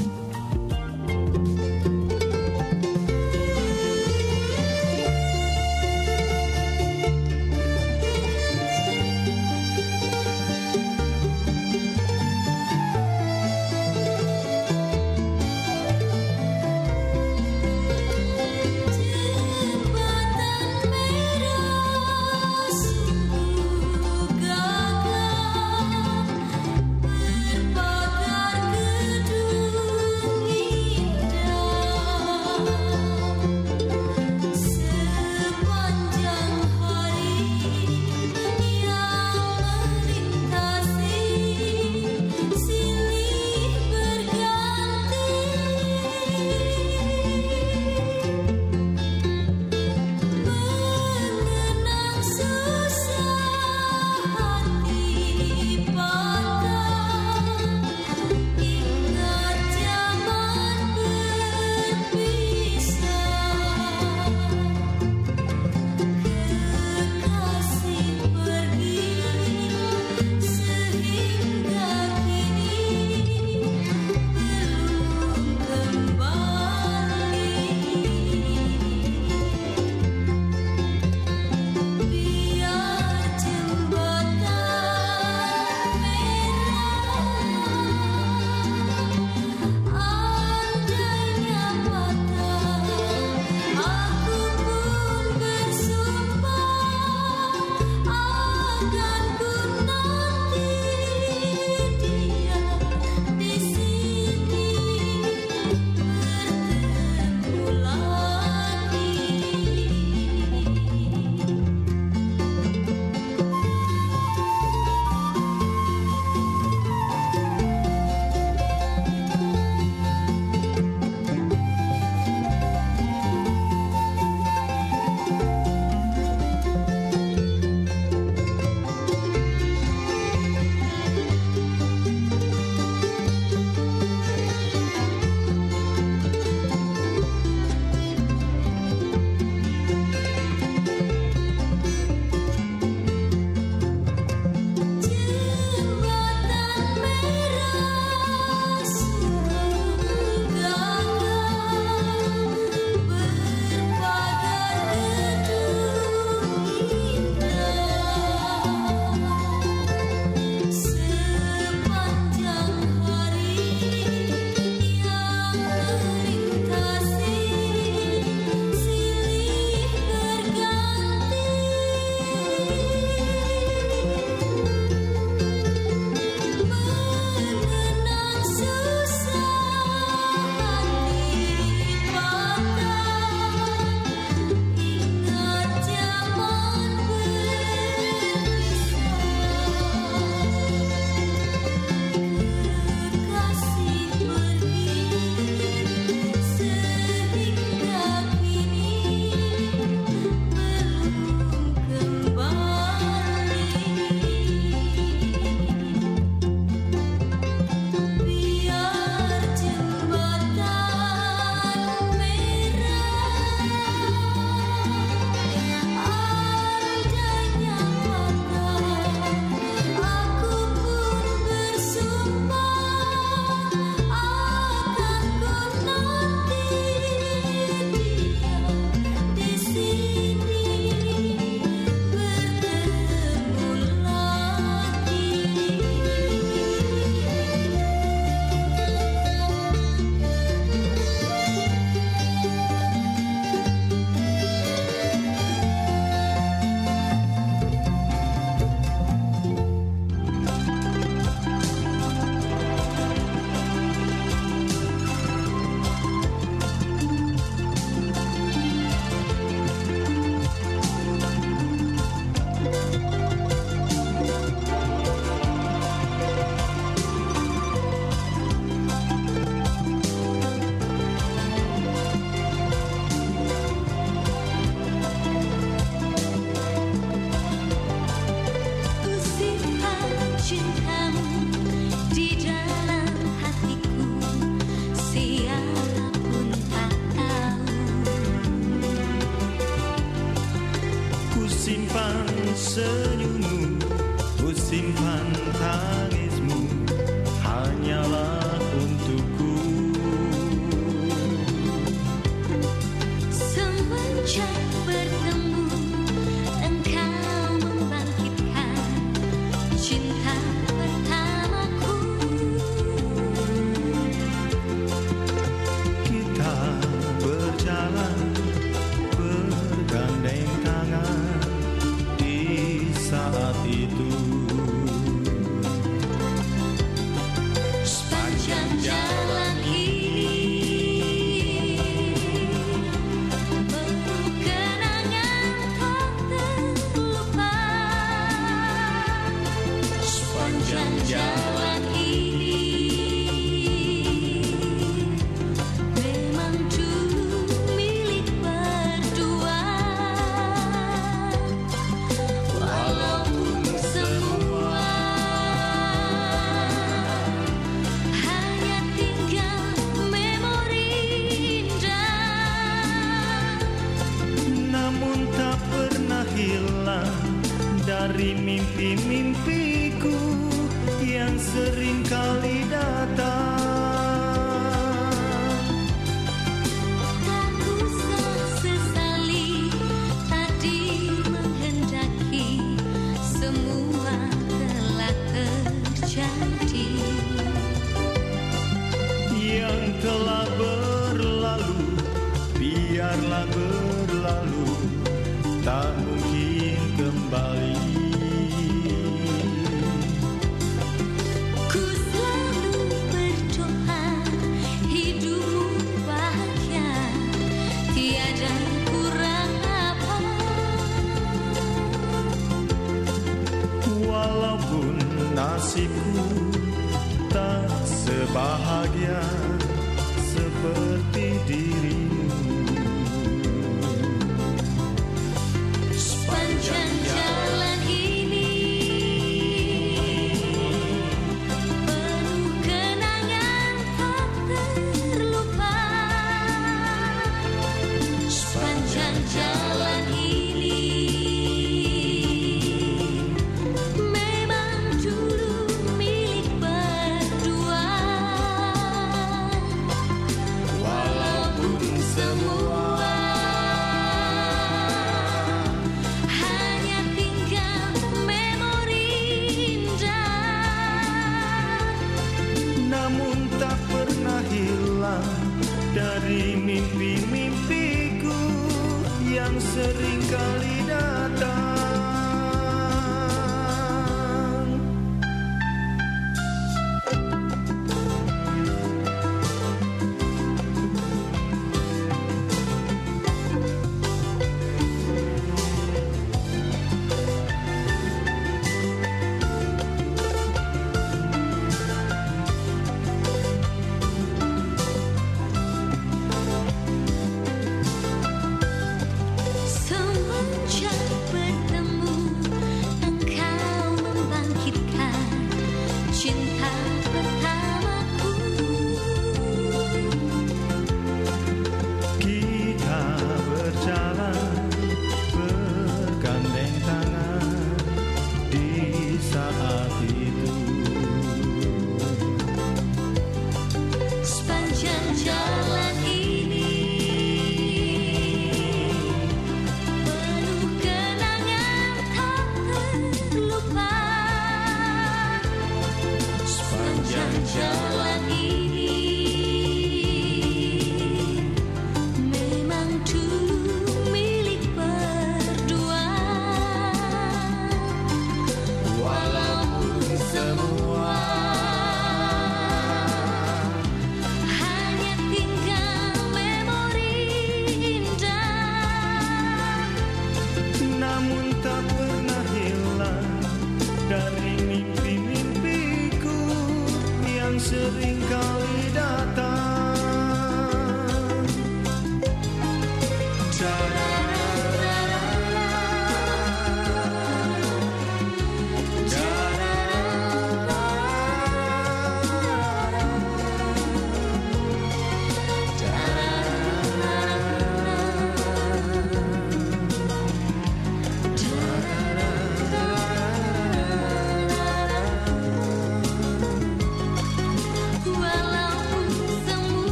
Sering kali datang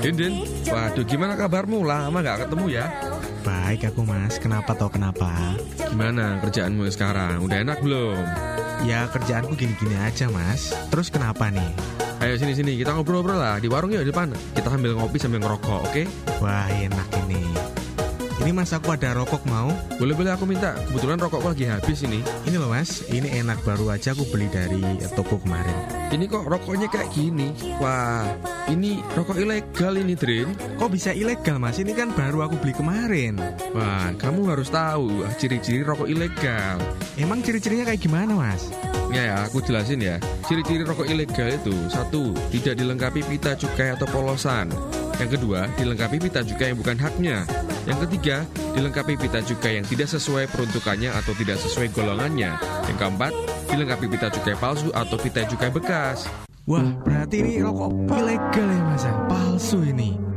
Din, Din. Waduh, gimana kabarmu? Lama gak ketemu ya? Baik aku mas, kenapa tau kenapa? Gimana kerjaanmu sekarang? Udah enak belum? Ya kerjaanku gini-gini aja mas Terus kenapa nih? Ayo sini-sini, kita ngobrol-ngobrol lah. Di warung yuk, di depan. Kita sambil ngopi sambil ngerokok, oke? Wah enak ini Ini mas aku ada rokok mau? Boleh-boleh aku minta. Kebetulan rokokku lagi habis ini. Ini loh mas, ini enak baru aja aku beli dari toko kemarin Ini kok rokoknya kayak gini? Wah, ini rokok ilegal ini, Drin. Kok bisa ilegal mas? Ini kan baru aku beli kemarin Wah, kamu harus tahu ah, ciri-ciri rokok ilegal. Emang ciri-cirinya kayak gimana mas? Ya, ya, aku jelasin ya. Ciri-ciri rokok ilegal itu satu, tidak dilengkapi pita cukai atau polosan. Yang kedua, dilengkapi pita cukai yang bukan haknya. Yang ketiga, dilengkapi pita cukai yang tidak sesuai peruntukannya atau tidak sesuai golongannya. Yang keempat, dilengkapi pita cukai palsu atau pita cukai bekas. Wah berarti ini rokok ilegal ya mas ya? Palsu ini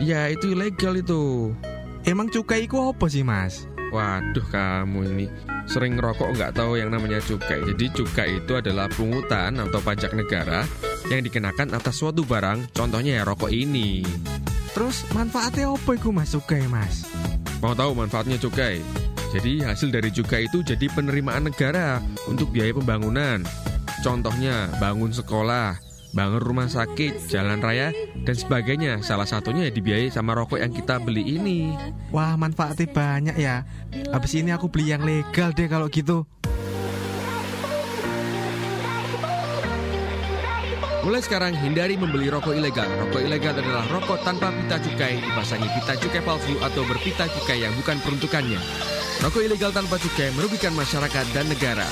Ya, itu ilegal itu. Emang cukai itu apa sih mas? Waduh kamu ini sering ngerokok nggak tahu yang namanya cukai. Jadi cukai itu adalah pungutan atau pajak negara yang dikenakan atas suatu barang. Contohnya ya rokok ini. Terus manfaatnya apa itu mas cukai mas? Mau tahu manfaatnya cukai? Jadi hasil dari cukai itu jadi penerimaan negara untuk biaya pembangunan. Contohnya bangun sekolah, bangun rumah sakit, jalan raya, dan sebagainya. Salah satunya ya dibiayai sama rokok yang kita beli ini. Wah manfaatnya banyak ya Habis ini aku beli yang legal deh kalau gitu Mulai sekarang hindari membeli rokok ilegal. Rokok ilegal adalah rokok tanpa pita cukai, dipasangi pita cukai palsu atau berpita cukai yang bukan peruntukannya. Rokok ilegal tanpa cukai merugikan masyarakat dan negara.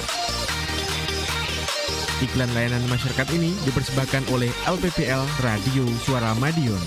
Iklan layanan masyarakat ini dipersembahkan oleh LPPL Radio Suara Madiun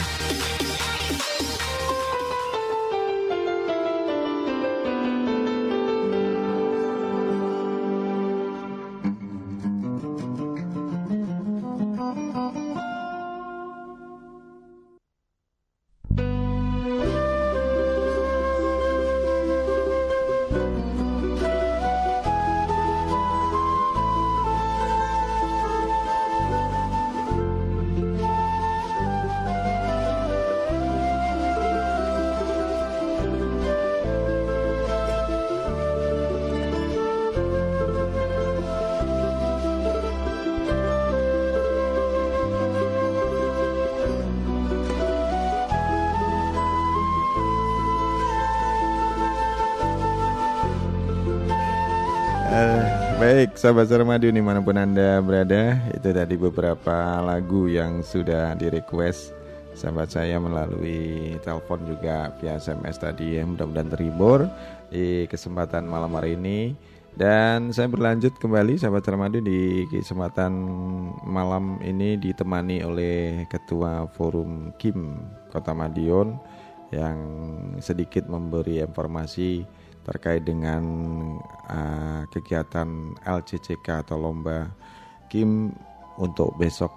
baik, sahabat Suara Madiun di mana pun Anda berada Itu tadi beberapa lagu yang sudah di request Sahabat saya melalui telepon juga via SMS tadi ya. Mudah-mudahan terhibur di kesempatan malam hari ini. Dan saya berlanjut kembali sahabat Suara Madiun di kesempatan malam ini ditemani oleh Ketua Forum Kim Kota Madiun Yang sedikit memberi informasi terkait dengan uh, kegiatan LCCK atau lomba Kim untuk besok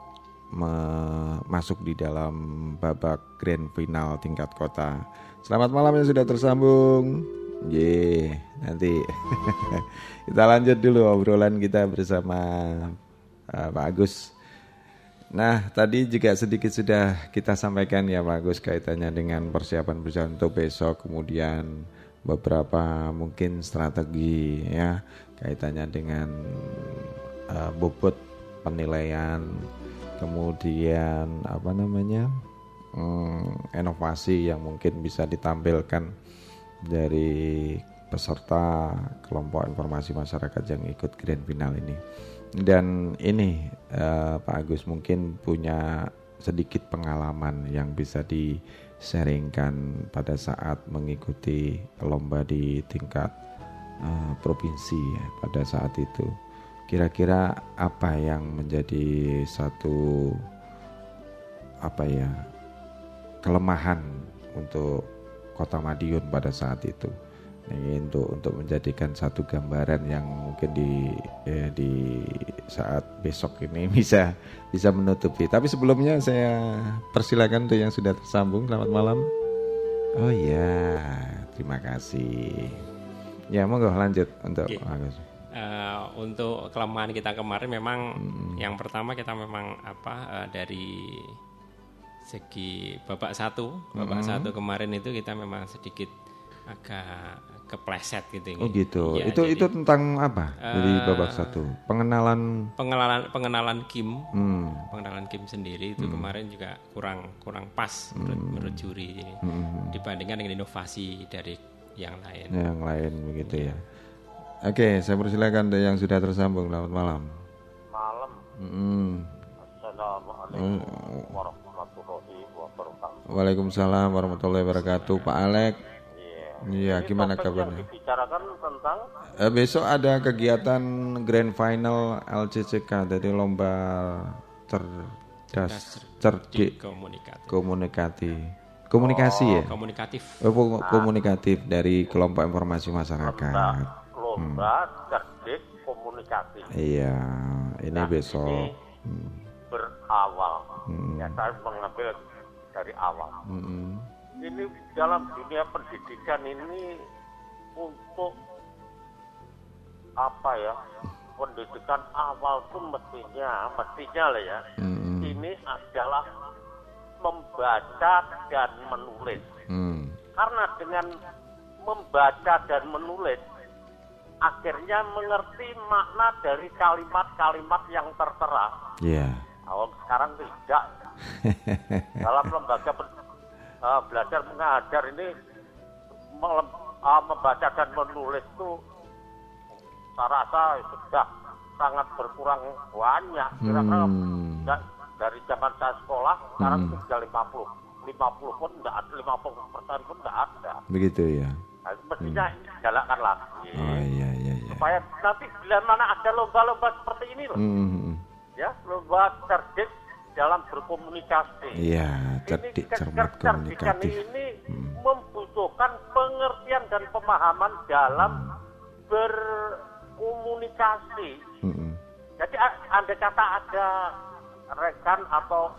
masuk di dalam babak grand final tingkat kota. Selamat malam yang sudah tersambung. Ye, nanti kita lanjut dulu obrolan kita bersama uh, Pak Agus. Nah, tadi juga sedikit sudah kita sampaikan ya Pak Agus kaitannya dengan persiapan-persiapan untuk besok, kemudian beberapa mungkin strategi ya kaitannya dengan uh, bobot penilaian kemudian apa namanya hmm, inovasi yang mungkin bisa ditampilkan dari peserta kelompok informasi masyarakat yang ikut grand final ini. Dan ini uh, Pak Agus mungkin punya sedikit pengalaman yang bisa di sharingkan pada saat mengikuti lomba di tingkat uh, provinsi ya, pada saat itu. Kira-kira apa yang menjadi satu apa ya kelemahan untuk kota Madiun pada saat itu ini untuk untuk menjadikan satu gambaran yang mungkin di eh, di saat besok ini bisa bisa menutupi. Tapi sebelumnya saya persilakan untuk yang sudah tersambung. Selamat malam. Oh iya, terima kasih. Ya monggo lanjut untuk Oke. Agus. Eh, untuk kelemahan kita kemarin memang Hmm. yang pertama kita memang apa eh, dari segi babak satu babak Hmm. satu kemarin itu kita memang sedikit agak kepleset gitu Oh gitu. Iya, itu jadi, itu tentang apa? Jadi Eh, babak satu pengenalan. pengenalan pengenalan Kim Hmm. pengenalan Kim sendiri itu kemarin juga kurang kurang pas menurut, menurut juri ini Hmm. dibandingkan dengan inovasi dari yang lain yang lain begitu ya. Oke, saya persilakan untuk yang sudah tersambung. Selamat malam. malam Hmm. Assalamualaikum warahmatullahi wabarakatuh Waalaikumsalam warahmatullahi wabarakatuh. Pak Alek. Iya, gimana kabarnya? dibicarakan tentang Eh, besok ada kegiatan grand final LCCK, jadi lomba cerdas, cerdik, komunikatif komunikasi, komunikasi ya, komunikatif Oh, ko- komunikatif dari kelompok informasi masyarakat. lomba cerdik komunikasi Iya, ini Nah, besok. ini Hmm. berawal Hmm. ya saya mengambil dari awal Mm-mm. Ini dalam dunia pendidikan ini untuk apa ya pendidikan awal tuh mestinya mestinya lah ya Mm-mm. ini adalah membaca dan menulis Hmm. karena dengan membaca dan menulis akhirnya mengerti makna dari kalimat-kalimat yang tertera Iya. kalau sekarang tidak dalam lembaga pen- eh, belajar mengajar ini melem- eh, membaca dan menulis itu saya rasa sudah sangat berkurang banyak kira-kira Hmm. da- dari zaman saya sekolah sekarang Hmm. sudah 50 50 pun tidak ada 50 persen pun tidak ada Begitu ya. nah, mestinya ini digalakkan lagi Oh iya iya iya. supaya nanti bila mana ada lomba-lomba seperti ini loh Hmm. ya lomba cerdik dalam berkomunikasi Iya, cerdik cermat komunikatif. ini membutuhkan pengertian dan pemahaman dalam berkomunikasi. Mm-mm. Jadi a- andai kata ada rekan atau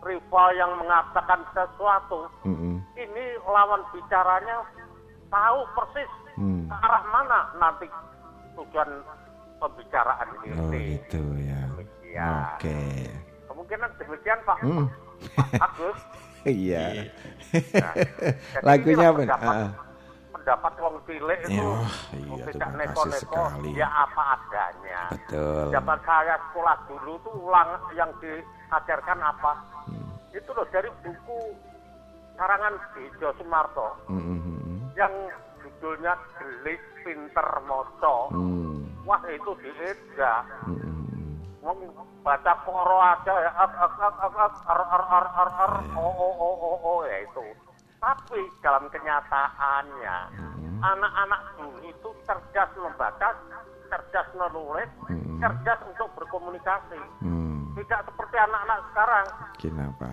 rival yang mengatakan sesuatu, Mm-mm. ini lawan bicaranya tahu persis Hmm. ke arah mana nanti tujuan pembicaraan ini. Oh gitu ya. Oke. Kemungkinan demikian Pak Hmm. Agus. Iya. Nah, jadi Lagunya apa? Pendapat, Ah, pendapat wong cilik itu wong iya, tidak neko-neko, ya apa adanya. Betul. Zaman saya sekolah dulu tuh ulang yang diajarkan apa? Hmm. Itu loh dari buku karangan Bejo Sumarto Mm-mm. yang judulnya Gelis Pinter Moco. Hmm. Wah itu dieda. Mm-mm. Baca poro aja ya ak ak ak ak ar ar ar ar ar Iya. o o o o o ya itu. Tapi dalam kenyataannya Hmm. anak-anak dulu itu cerdas membaca, cerdas menulis, Hmm. cerdas untuk berkomunikasi. Hmm. Tidak seperti anak-anak sekarang. Kenapa?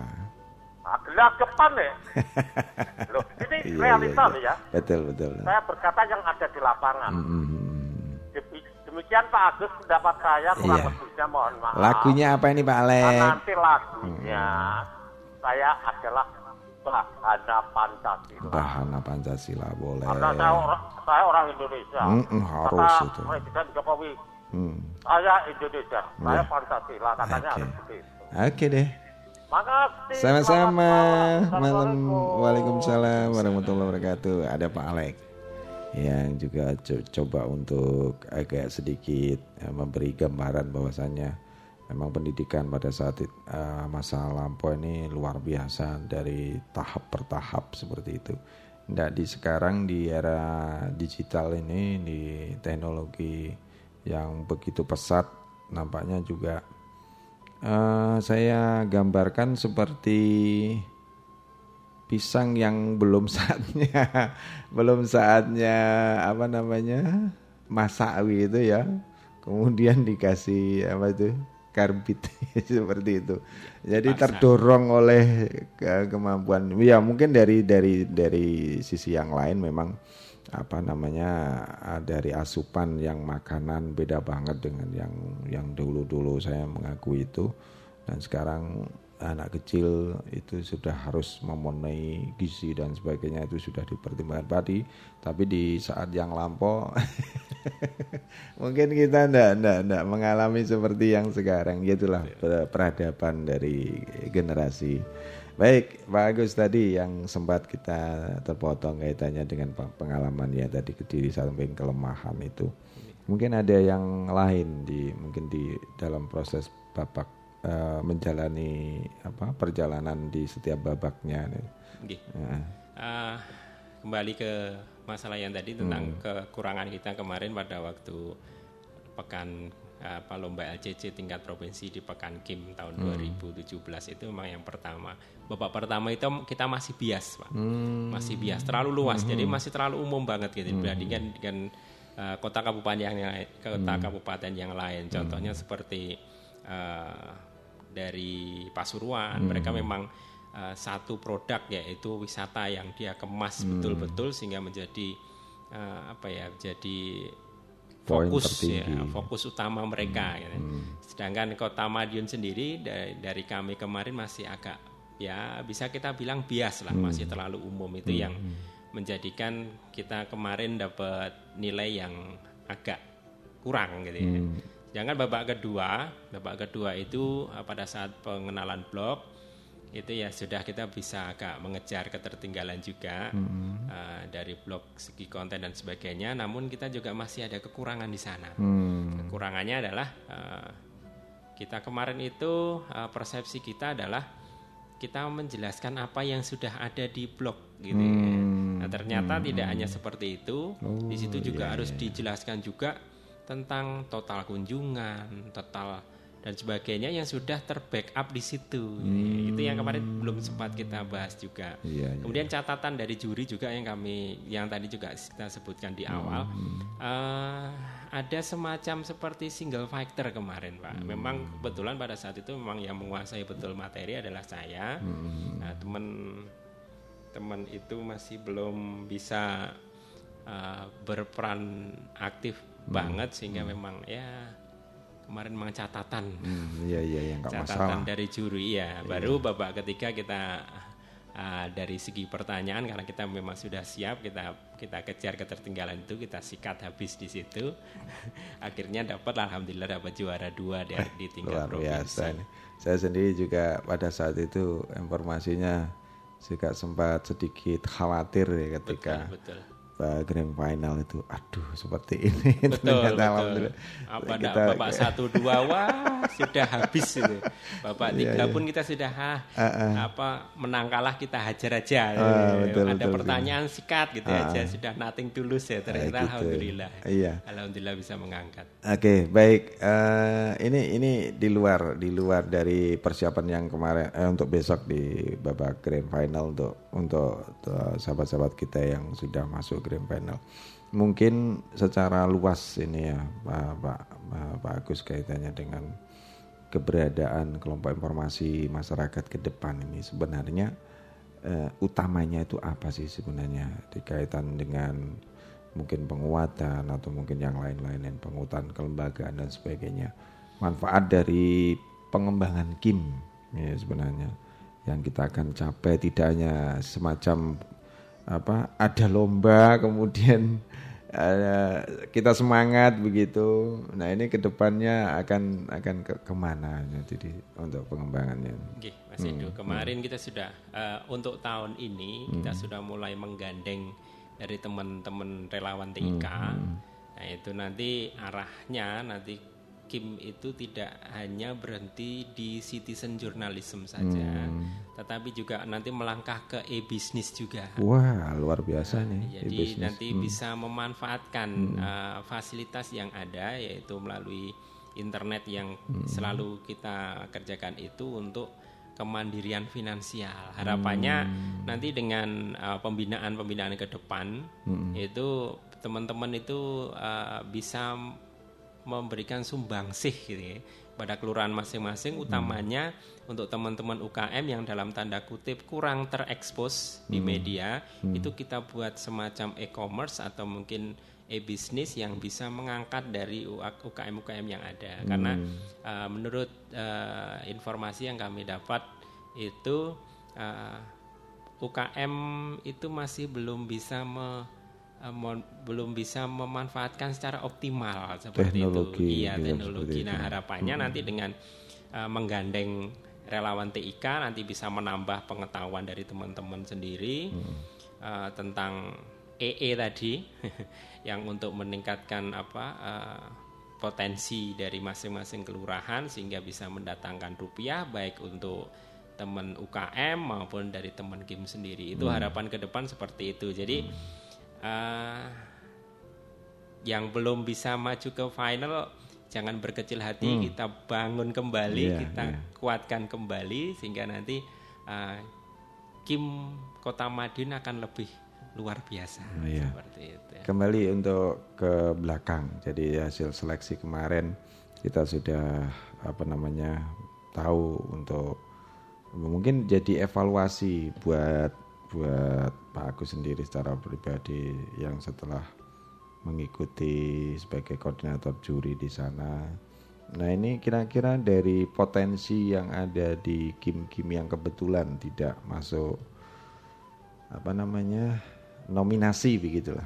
Nah, gelagapan ya. Loh, ini Iya, realita iya, iya. ya. Betul betul. Saya berkata yang ada di lapangan. Mm-mm. Demi- Demikian Pak Agus pendapat saya kurang Iya. lebihnya mohon maaf. Lagunya apa ini Pak Nah, Alek? nanti lagunya saya adalah bahana Pancasila. Bahana Pancasila boleh. Karena saya orang, saya orang Indonesia. Mm-mm, harus Kata itu. Presiden Jokowi, Hmm. saya Indonesia, saya Iya. Pancasila, katanya Oke. harus begitu. Oke deh. Makasih. Sama-sama. Malam. Waalaikumsalam warahmatullahi wabarakatuh. Ada Pak Alek yang juga co- coba untuk agak sedikit eh, memberi gambaran bahwasannya memang pendidikan pada saat eh, masa lampau ini luar biasa dari tahap per tahap seperti itu. Tidak di sekarang di era digital ini di teknologi yang begitu pesat nampaknya juga eh, saya gambarkan seperti pisang yang belum saatnya belum saatnya apa namanya masawi itu ya kemudian dikasih apa itu karbit seperti itu. Jadi Dipaksa. terdorong oleh ke- kemampuan. Ya mungkin dari dari dari sisi yang lain memang apa namanya dari asupan yang makanan beda banget dengan yang yang dulu-dulu saya mengakui itu dan sekarang anak kecil itu sudah harus memenuhi gizi dan sebagainya itu sudah dipertimbangkan padi. Tapi di saat yang lampau mungkin kita ndak ndak ndak mengalami seperti yang sekarang. Itulah per- peradaban dari generasi. Baik Pak Agus tadi yang sempat kita terpotong kaitannya dengan pe- pengalaman ya tadi kediri samping kelemahan itu. Mungkin ada yang lain di mungkin di dalam proses babak eh, menjalani apa perjalanan di setiap babaknya Nggih. Heeh. Ah, kembali ke masalah yang tadi tentang kekurangan kita kemarin pada waktu pekan apa lomba LCC tingkat provinsi di Pekan Kim tahun 2017 itu memang yang pertama. Babak pertama itu kita masih bias, Pak. Masih bias, terlalu luas. Jadi masih terlalu umum banget gitu dibandingkan dengan eh, kota kabupaten yang lain, kota kabupaten yang lain. Contohnya seperti eh, dari Pasuruan, mereka memang eh, satu produk yaitu wisata yang dia kemas betul-betul sehingga menjadi eh, apa ya, jadi fokus ya, fokus utama mereka. gitu. Sedangkan kota Madiun sendiri dari, dari kami kemarin masih agak ya bisa kita bilang bias lah, masih terlalu umum. Itu yang menjadikan kita kemarin dapat nilai yang agak kurang gitu ya. Jangan babak kedua, babak kedua itu eh, pada saat pengenalan blog itu ya sudah kita bisa agak mengejar ketertinggalan juga eh, dari blog segi konten dan sebagainya. Namun kita juga masih ada kekurangan di sana. Kekurangannya adalah eh, kita kemarin itu eh, persepsi kita adalah kita menjelaskan apa yang sudah ada di blog gitu. ya. Nah, ternyata tidak hanya seperti itu. di situ juga harus dijelaskan juga tentang total kunjungan, total dan sebagainya yang sudah terbackup di situ. Itu yang kemarin belum sempat kita bahas juga. Iya, iya. Kemudian catatan dari juri juga yang kami yang tadi juga kita sebutkan di awal eh, ada semacam seperti single fighter kemarin pak. Memang kebetulan pada saat itu memang yang menguasai betul materi adalah saya. Nah, teman teman itu masih belum bisa eh, berperan aktif banget sehingga memang ya kemarin memang catatan. Hmm, iya iya yang catatan masalah. dari juri ya baru babak ketiga kita uh, dari segi pertanyaan karena kita memang sudah siap kita kita kejar ketertinggalan itu kita sikat habis di situ akhirnya dapat alhamdulillah dapat juara dua di, di tingkat Luar biasa provinsi. ini. Saya sendiri juga pada saat itu informasinya juga sempat sedikit khawatir ya ketika betul uh, grand final itu. Aduh seperti ini. betul Ternyata betul alhamdulillah apa kita- bapak satu dua wah sudah habis itu bapak Iya, tiga iya. pun kita sudah ah, Ah, ah. apa menang kalah kita hajar aja Ah, betul, ada betul, pertanyaan sikat gitu Ah, aja ah. sudah nothing tulus ya ternyata gitu. alhamdulillah Iya. alhamdulillah bisa mengangkat Oke, baik. Eh, ini ini di luar di luar dari persiapan yang kemarin eh, untuk besok di babak grand final untuk untuk eh, sahabat-sahabat kita yang sudah masuk grand final. Mungkin secara luas ini ya, Pak Pak, Pak Agus kaitannya dengan keberadaan kelompok informasi masyarakat ke depan ini. Sebenarnya eh, utamanya itu apa sih sebenarnya? Dikaitan dengan mungkin penguatan atau mungkin yang lain-lain yang penguatan kelembagaan dan sebagainya. Manfaat dari pengembangan kim ya sebenarnya yang kita akan capai tidak hanya semacam apa ada lomba kemudian eh, kita semangat begitu. Nah ini ke depannya akan akan ke ke mana jadi untuk pengembangannya? Oke, Mas Edo. Kemarin kita sudah eh, untuk tahun ini kita sudah mulai menggandeng dari teman-teman relawan TIK. Nah itu nanti arahnya nanti Kim itu tidak hanya berhenti di citizen journalism saja, tetapi juga nanti melangkah ke e-bisnis juga. wah luar biasa nih Jadi e-business. nanti bisa memanfaatkan uh, fasilitas yang ada yaitu melalui internet yang selalu kita kerjakan itu untuk kemandirian finansial. Harapannya nanti dengan uh, pembinaan-pembinaan ke depan itu teman-teman itu uh, bisa memberikan sumbangsih gitu ya pada kelurahan masing-masing utamanya untuk teman-teman UKM yang dalam tanda kutip kurang terekspos di Hmm. media itu kita buat semacam e-commerce atau mungkin e-bisnis yang bisa mengangkat dari UKM-UKM yang ada. Karena uh, menurut uh, informasi yang kami dapat itu uh, UKM itu masih belum bisa me- eh, belum bisa memanfaatkan secara optimal seperti Teknologi, itu. Iya, teknologi. Nah, itu. harapannya nanti dengan eh, menggandeng relawan TIK nanti bisa menambah pengetahuan dari teman-teman sendiri eh, tentang EE tadi yang untuk meningkatkan apa eh, potensi dari masing-masing kelurahan sehingga bisa mendatangkan rupiah baik untuk teman UKM maupun dari teman Kim sendiri. Itu Hmm. harapan ke depan seperti itu. Jadi eh, yang belum bisa maju ke final jangan berkecil hati, Hmm. kita bangun kembali, Iya, kita iya. kuatkan kembali sehingga nanti eh, Kim Kota Madiun akan lebih luar biasa Iya. seperti itu. ya. Kembali untuk ke belakang. Jadi hasil seleksi kemarin kita sudah apa namanya tahu untuk mungkin jadi evaluasi buat buat Pak Agus sendiri secara pribadi yang setelah mengikuti sebagai koordinator juri di sana. Nah ini kira-kira dari potensi yang ada di Kim-Kim yang kebetulan tidak masuk apa namanya nominasi begitulah.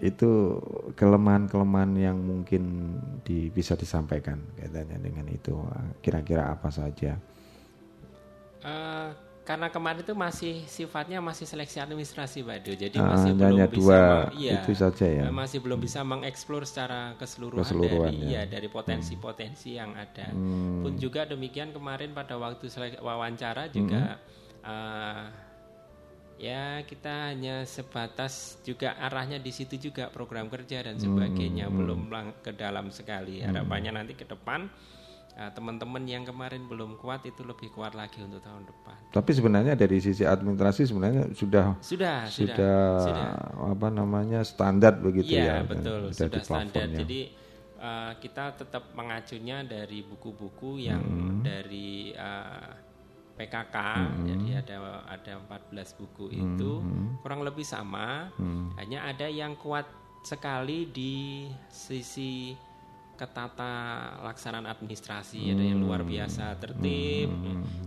Itu kelemahan-kelemahan yang mungkin di, bisa disampaikan kaitannya dengan itu. Kira-kira apa saja? Eh, karena kemarin itu masih sifatnya masih seleksi administrasi Pak Do. Jadi Ah, masih hanya belum bisa dua iya, itu saja ya? eh, Masih belum bisa mengeksplor secara keseluruhan, Keseluruhan, dari ya. iya, dari potensi-potensi yang ada. Hmm. Pun juga demikian kemarin pada waktu wawancara juga Hmm. eh, ya kita hanya sebatas juga arahnya di situ juga program kerja dan sebagainya Hmm, hmm. belum lang- ke dalam sekali. Harapannya nanti ke depan teman-teman yang kemarin belum kuat itu lebih kuat lagi untuk tahun depan. tapi sebenarnya dari sisi administrasi sebenarnya sudah Sudah, sudah, sudah, apa namanya standar begitu Iya ya betul sudah sudah standar. Jadi uh, kita tetap mengacunya dari buku-buku yang Hmm. dari uh, PKK. Hmm. Jadi ada ada 14 buku itu Hmm. kurang lebih sama. Hmm. Hanya ada yang kuat sekali di sisi ketata laksanaan administrasi ada yang luar biasa tertib.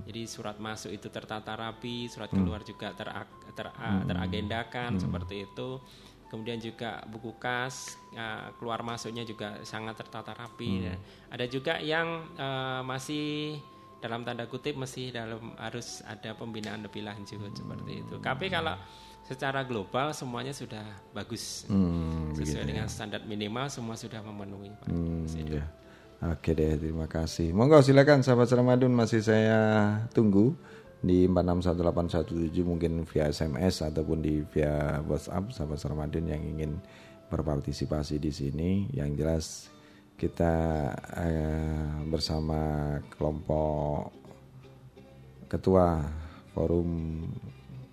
Jadi surat masuk itu tertata rapi surat keluar juga ter- ter- teragendakan seperti itu. Kemudian juga buku kas uh, keluar masuknya juga sangat tertata rapi ya. ada juga yang uh, masih dalam tanda kutip masih dalam harus ada pembinaan lebih lanjut seperti itu. Tapi kalau secara global semuanya sudah bagus Hmm, sesuai ya. dengan standar minimal semua sudah memenuhi Pak. Hmm, ya. Oke deh, terima kasih. Monggo silakan sahabat Ramadun masih saya tunggu di 461817 mungkin via SMS ataupun di via WhatsApp sahabat Ramadun yang ingin berpartisipasi di sini. Yang jelas kita eh, bersama kelompok ketua forum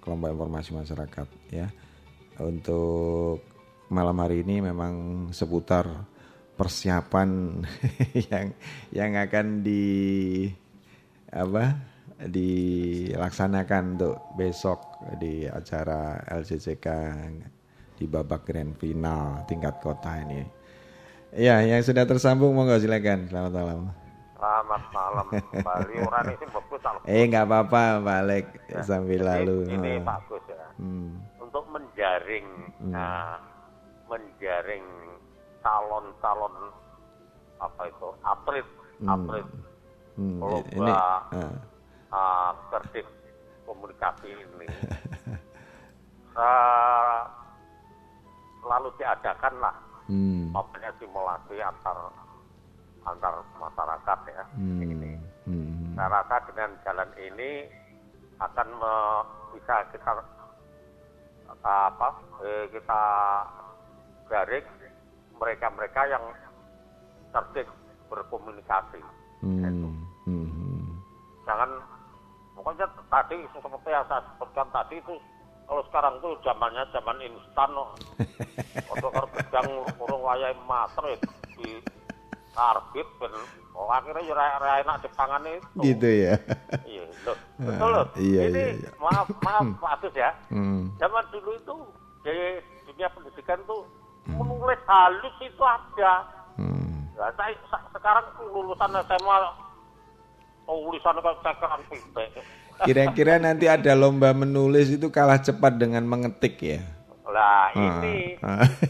kelompok informasi masyarakat ya untuk malam hari ini memang seputar persiapan yang yang akan di apa dilaksanakan untuk besok di acara LCCK di babak grand final tingkat kota ini. Ya, yang sudah tersambung monggo silakan. Selamat malam. Selamat malam kembali orang ini bagus. Eh nggak apa-apa Pak Alek sambil Jadi lalu. Ini Oh. bagus ya. Hmm. Untuk menjaring, Hmm. nah, menjaring calon-calon apa itu atlet, Hmm. atlet Hmm, lomba ini ah. ah, cerdik komunikasi ini Ah, lalu diadakan lah Hmm. simulasi antar antar masyarakat ya. Hmm. Hmm. Saya rasa dengan jalan ini akan me- bisa kita apa eh, kita jaring mereka-mereka yang cerdik berkomunikasi. Hmm. Hmm. Jangan pokoknya tadi seperti yang saya sebutkan tadi itu kalau sekarang tuh zamannya zaman instan loh. Untuk kerjang urung wayai mater di karbit ben oh, akhirnya ya ra- enak dipangan itu. Gitu ya. Iya, loh. Betul loh. Iya, Ini iya, iya. maaf maaf Pak Agus ya. Hmm. Zaman dulu itu di dunia pendidikan tuh menulis halus itu ada. Hmm. Nah, saya sa- sekarang lulusan SMA tulisan kayak cekeran pipek. Kira-kira nanti ada lomba menulis itu kalah cepat dengan mengetik ya. Lah Ah, ini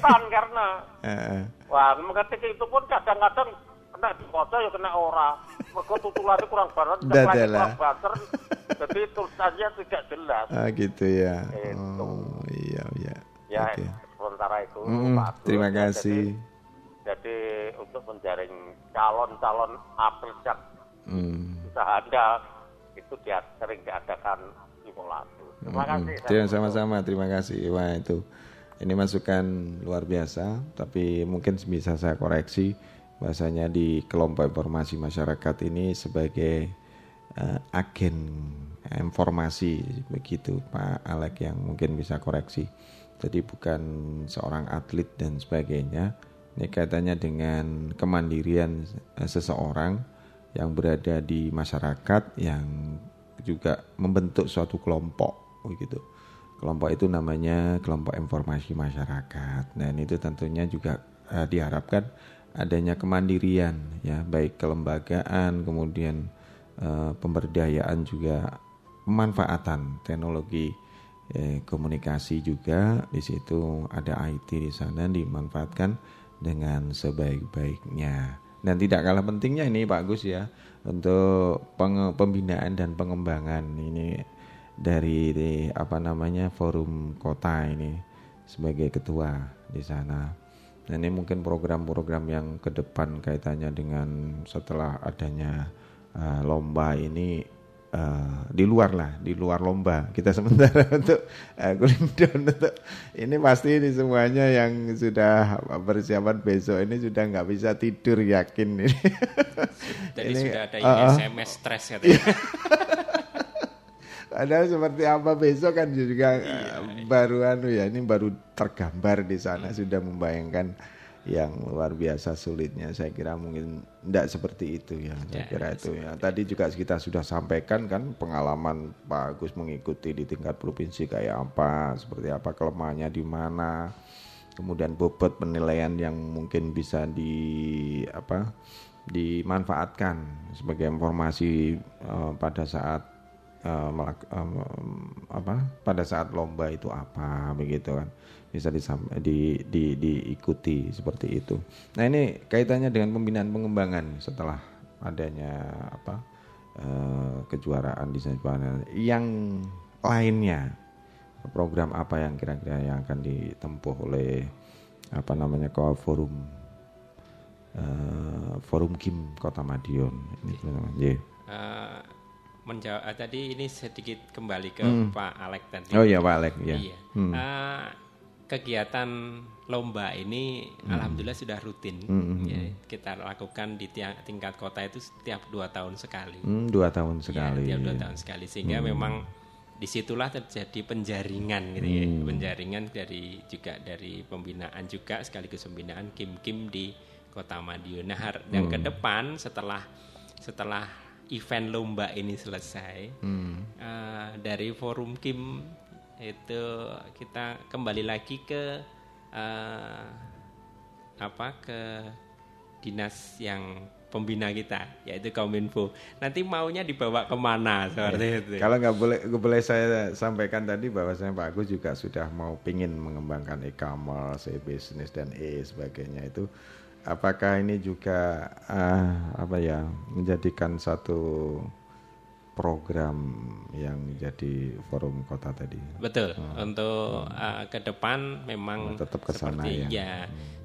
kan karena Heeh. wah mengetik itu pun kadang-kadang kena dibaca ya kena ora. Mergo tutulannya kurang banget, lah. kurang banter, jadi tulisannya tidak jelas. Ah gitu ya. Itu. Oh iya iya. Ya, Oke. sementara itu Mm, Pak Agus, terima ya, kasih. Jadi, jadi untuk menjaring calon-calon yang Hmm. usaha Anda itu dia sering diadakan simulasi. Terima kasih. Terima sama-sama, terima kasih. Wah itu, ini masukan luar biasa. Tapi mungkin bisa saya koreksi bahasanya di kelompok informasi masyarakat ini sebagai eh, agen informasi begitu Pak Alek yang mungkin bisa koreksi. Jadi bukan seorang atlet dan sebagainya. Ini kaitannya dengan kemandirian eh, seseorang yang berada di masyarakat yang juga membentuk suatu kelompok begitu. Kelompok itu namanya kelompok informasi masyarakat. Dan itu tentunya juga eh, diharapkan adanya kemandirian ya, baik kelembagaan kemudian eh, pemberdayaan juga pemanfaatan teknologi eh, komunikasi juga di situ ada IT di sana dimanfaatkan dengan sebaik-baiknya. Dan tidak kalah pentingnya ini Pak Agus ya untuk pembinaan dan pengembangan ini dari di- apa namanya forum kota ini sebagai ketua di sana. Dan ini mungkin program-program yang ke depan kaitannya dengan setelah adanya uh, lomba ini uh, di luar lah, di luar lomba. Kita sementara untuk uh, cooling down untuk ini pasti ini semuanya yang sudah persiapan besok ini sudah nggak bisa tidur yakin ini. Jadi Ini, sudah ada uh. SMS stres katanya. Padahal seperti apa? Besok kan juga Iya, eh, baru anu ya ini baru tergambar di sana sudah membayangkan yang luar biasa sulitnya. Saya kira mungkin tidak seperti itu ya saya Ya, kira itu ya. tadi juga kita sudah sampaikan kan pengalaman Pak Agus mengikuti di tingkat provinsi kayak apa seperti apa kelemahannya di mana kemudian bobot penilaian yang mungkin bisa di apa dimanfaatkan sebagai informasi eh, pada saat eh, melak- em, apa pada saat lomba itu apa begitu kan bisa disam- di, di, diikuti seperti itu. Nah ini kaitannya dengan pembinaan pengembangan setelah adanya apa eh, kejuaraan di sana. Yang lainnya program apa yang kira-kira yang akan ditempuh oleh apa namanya ko forum eh, forum Kim Kota Madiun ini teman-teman. Iya. Eh, menjawab eh, tadi ini sedikit kembali ke Hmm. Pak Alek tadi. Oh iya, Pak Alek, iya. Iya. Hmm. Eh, kegiatan lomba ini Hmm. alhamdulillah sudah rutin. Hmm, hmm, Ya, hmm. kita lakukan di tiang- tingkat kota itu setiap dua tahun sekali. Hmm, dua tahun Iya, sekali. tiap dua tahun sekali sehingga Hmm. memang di situlah terjadi penjaringan gitu ya Hmm. penjaringan dari juga dari pembinaan juga sekaligus pembinaan kim kim di kota Madiun nah Hmm. ke depan setelah setelah event lomba ini selesai Hmm. eh, dari forum kim itu kita kembali lagi ke eh, apa ke dinas yang pembina kita yaitu Kominfo. Nanti maunya dibawa ke mana seperti itu. Kalau nggak boleh, boleh saya sampaikan tadi bahwasanya Pak Agus juga sudah mau pingin mengembangkan e-commerce, e-business dan e sebagainya itu. Apakah ini juga ah, apa ya menjadikan satu program yang menjadi forum kota tadi? Betul. Hmm. Untuk uh, ke depan memang Tetap ke sana seperti ya. ya,